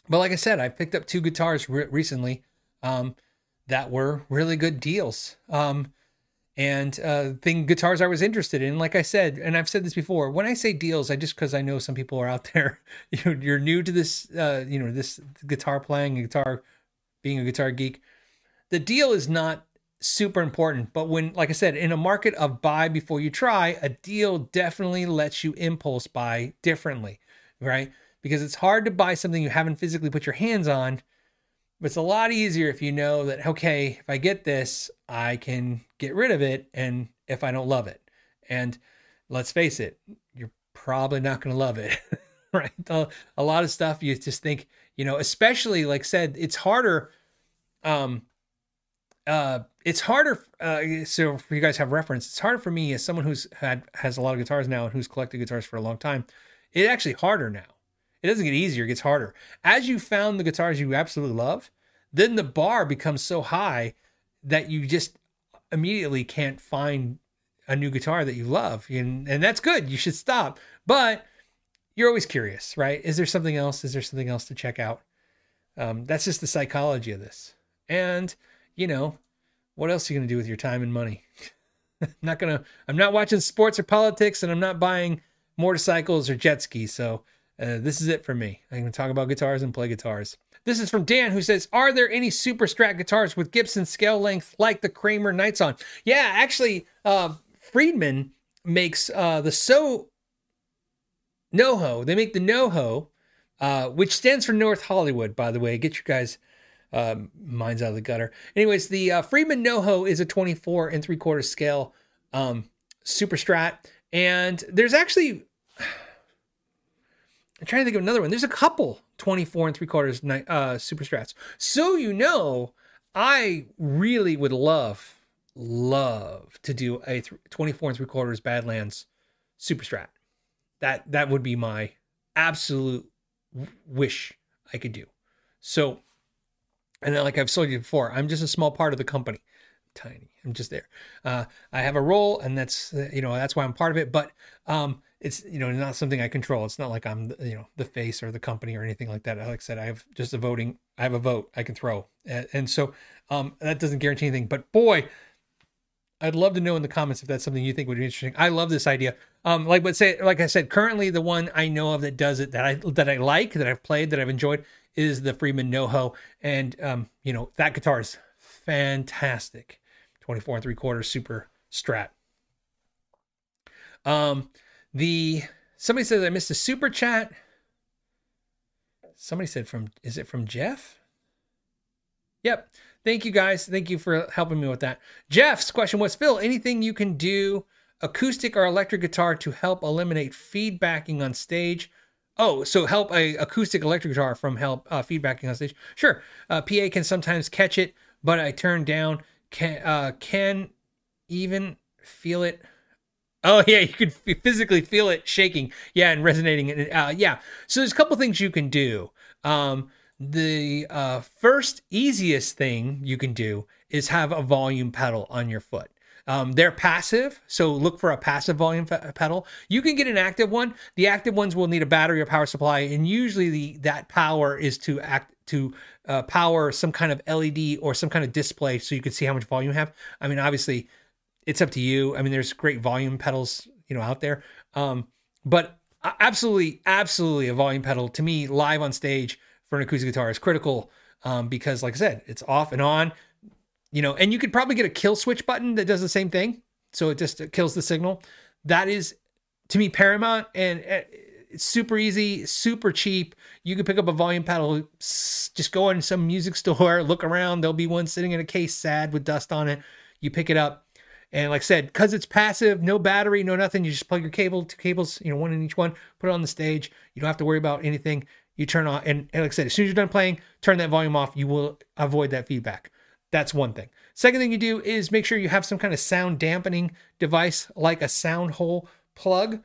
but like i said i picked up two guitars re- recently um that were really good deals um and uh, thing guitars I was interested in. Like I said, and I've said this before, when I say deals, I just because I know some people are out (laughs) there, you are new to this, uh, you know, this guitar playing, guitar, being a guitar geek. The deal is not super important, but when, like I said, in a market of buy before you try, a deal definitely lets you impulse buy differently, right? Because it's hard to buy something you haven't physically put your hands on but it's a lot easier if you know that, okay, if I get this, I can get rid of it. And if I don't love it, and let's face it, you're probably not going to love it, (laughs) right? A, lot of stuff you just think, you know, especially like said, it's harder. Um, uh, it's harder. Uh, so you guys have reference, it's harder for me as someone who's had has a lot of guitars now and who's collected guitars for a long time. It's actually harder now it doesn't get easier, it gets harder. As you found the guitars you absolutely love, then the bar becomes so high that you just immediately can't find a new guitar that you love. And, and that's good. You should stop. But you're always curious, right? Is there something else? Is there something else to check out? Um, that's just the psychology of this. And, you know, what else are you going to do with your time and money? (laughs) Not going to, I'm not watching sports or politics and I'm not buying motorcycles or jet skis. So, uh, this is it for me. I'm going to talk about guitars and play guitars. This is from Dan who says, Are there any super strat guitars with Gibson scale length like the Kramer Nightswan? Yeah, actually, uh, Friedman makes uh, the So NoHo. They make the NoHo, uh, which stands for North Hollywood, by the way. Get your guys' um, minds out of the gutter. Anyways, the uh, Friedman NoHo is a 24 and three quarter scale um, super strat. And there's actually I'm trying to think of another one. There's a couple 24 and three quarters uh, super strats. So you know, I really would love, love to do a 24 and three quarters Badlands super strat. That that would be my absolute wish I could do. So, and like I've told you before, I'm just a small part of the company. tiny. I'm just there. Uh, I have a role, and that's you know that's why I'm part of it. But um, it's you know not something I control. It's not like I'm you know the face or the company or anything like that. Like I said, I have just a voting. I have a vote I can throw, and, and so um, that doesn't guarantee anything. But boy, I'd love to know in the comments if that's something you think would be interesting. I love this idea. Um, like but say like I said, currently the one I know of that does it that I that I like that I've played that I've enjoyed is the Friedman NoHo, and um, you know that guitar is fantastic, twenty four and three quarters super strat. Um, the somebody says I missed a super chat. Somebody said from is it from Jeff? Yep. Thank you guys. Thank you for helping me with that. Jeff's question was Phil, anything you can do acoustic or electric guitar to help eliminate feedbacking on stage? Oh, so help a acoustic electric guitar from help uh, feedbacking on stage? Sure. Uh, PA can sometimes catch it, but I turn down. Can uh, can even feel it Oh (laughs) yeah, you could physically feel it shaking. Yeah, and resonating. Uh, yeah. So there's a couple things you can do. Um, the uh, first easiest thing you can do is have a volume pedal on your foot. Um, they're passive, so look for a passive volume pedal. You can get an active one. The active ones will need a battery or power supply, and usually the that power is to act to uh, power some kind of LED or some kind of display, so you can see how much volume you have. I mean, obviously, it's up to you. I mean, there's great volume pedals, you know, out there. Um, but absolutely, absolutely a volume pedal to me live on stage for an acoustic guitar is critical um, because, like I said, it's off and on, you know, and you could probably get a kill switch button that does the same thing. So it just kills the signal. That is to me paramount and uh, it's super easy, super cheap. You can pick up a volume pedal, just go in some music store, (laughs) look around. There'll be one sitting in a case sad with dust on it you pick it up. And like I said, because it's passive, no battery, no nothing, you just plug your cable, two cables, you know, one in each one, put it on the stage. You don't have to worry about anything. You turn on, and, and like I said, as soon as you're done playing, turn that volume off. You will avoid that feedback. That's one thing. Second thing you do is make sure you have some kind of sound dampening device like a sound hole plug,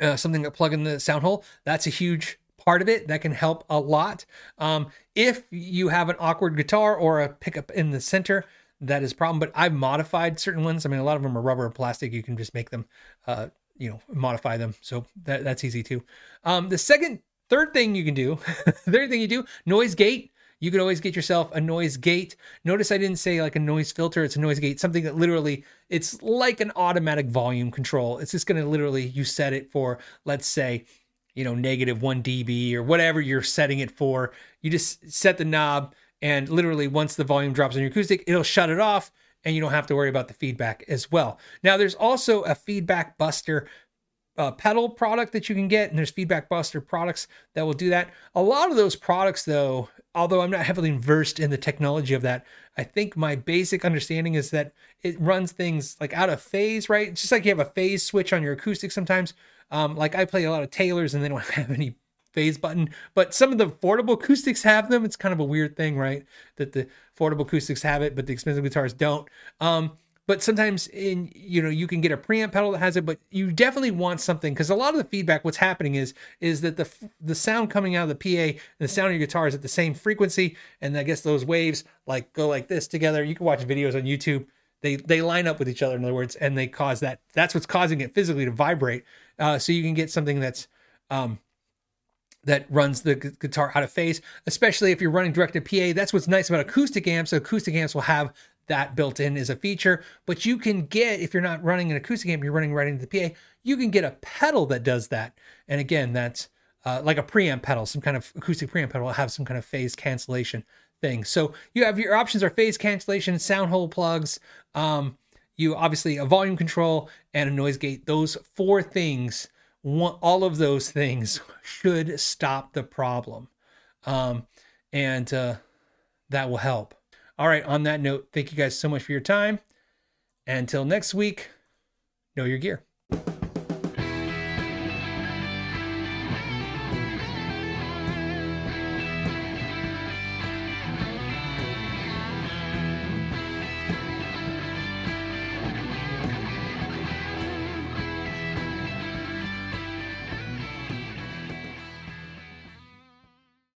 uh, something that plug in the sound hole. That's a huge part of it that can help a lot. Um, if you have an awkward guitar or a pickup in the center, that is a problem. But I've modified certain ones. I mean, a lot of them are rubber or plastic. You can just make them, uh, you know, modify them. So that, that's easy too. Um, the second, third thing you can do, (laughs) third thing you do, noise gate. You could always get yourself a noise gate. Notice I didn't say like a noise filter. It's a noise gate, something that literally it's like an automatic volume control. It's just going to literally you set it for let's say you know negative 1 dB or whatever you're setting it for. You just set the knob and literally once the volume drops on your acoustic, it'll shut it off and you don't have to worry about the feedback as well. Now there's also a feedback buster uh, pedal product that you can get, and there's Feedback Buster products that will do that. A lot of those products, though, although I'm not heavily versed in the technology of that, I think my basic understanding is that it runs things like out of phase, right? It's just like you have a phase switch on your acoustic sometimes. Um, like I play a lot of Taylors and they don't (laughs) have any phase button, but some of the affordable acoustics have them. It's kind of a weird thing, right? That the affordable acoustics have it, but the expensive guitars don't. Um, but sometimes in you know you can get a preamp pedal that has it but you definitely want something because a lot of the feedback what's happening is is that the the sound coming out of the pa and the sound of your guitar is at the same frequency and i guess those waves like go like this together you can watch videos on youtube they they line up with each other in other words and they cause that that's what's causing it physically to vibrate uh, so you can get something that's um, that runs the gu- guitar out of phase, especially if you're running direct to PA. That's what's nice about acoustic amps. Acoustic amps will have that built in is a feature, but you can get, if you're not running an acoustic amp, you're running right into the PA, you can get a pedal that does that. And again, that's uh, like a preamp pedal, some kind of acoustic preamp pedal will have some kind of phase cancellation thing. So you have your options are phase cancellation, sound hole plugs, um, you obviously a volume control and a noise gate. Those four things, one, all of those things (laughs) should stop the problem. Um, and uh, that will help. All right, on that note, thank you guys so much for your time. Until next week, know your gear.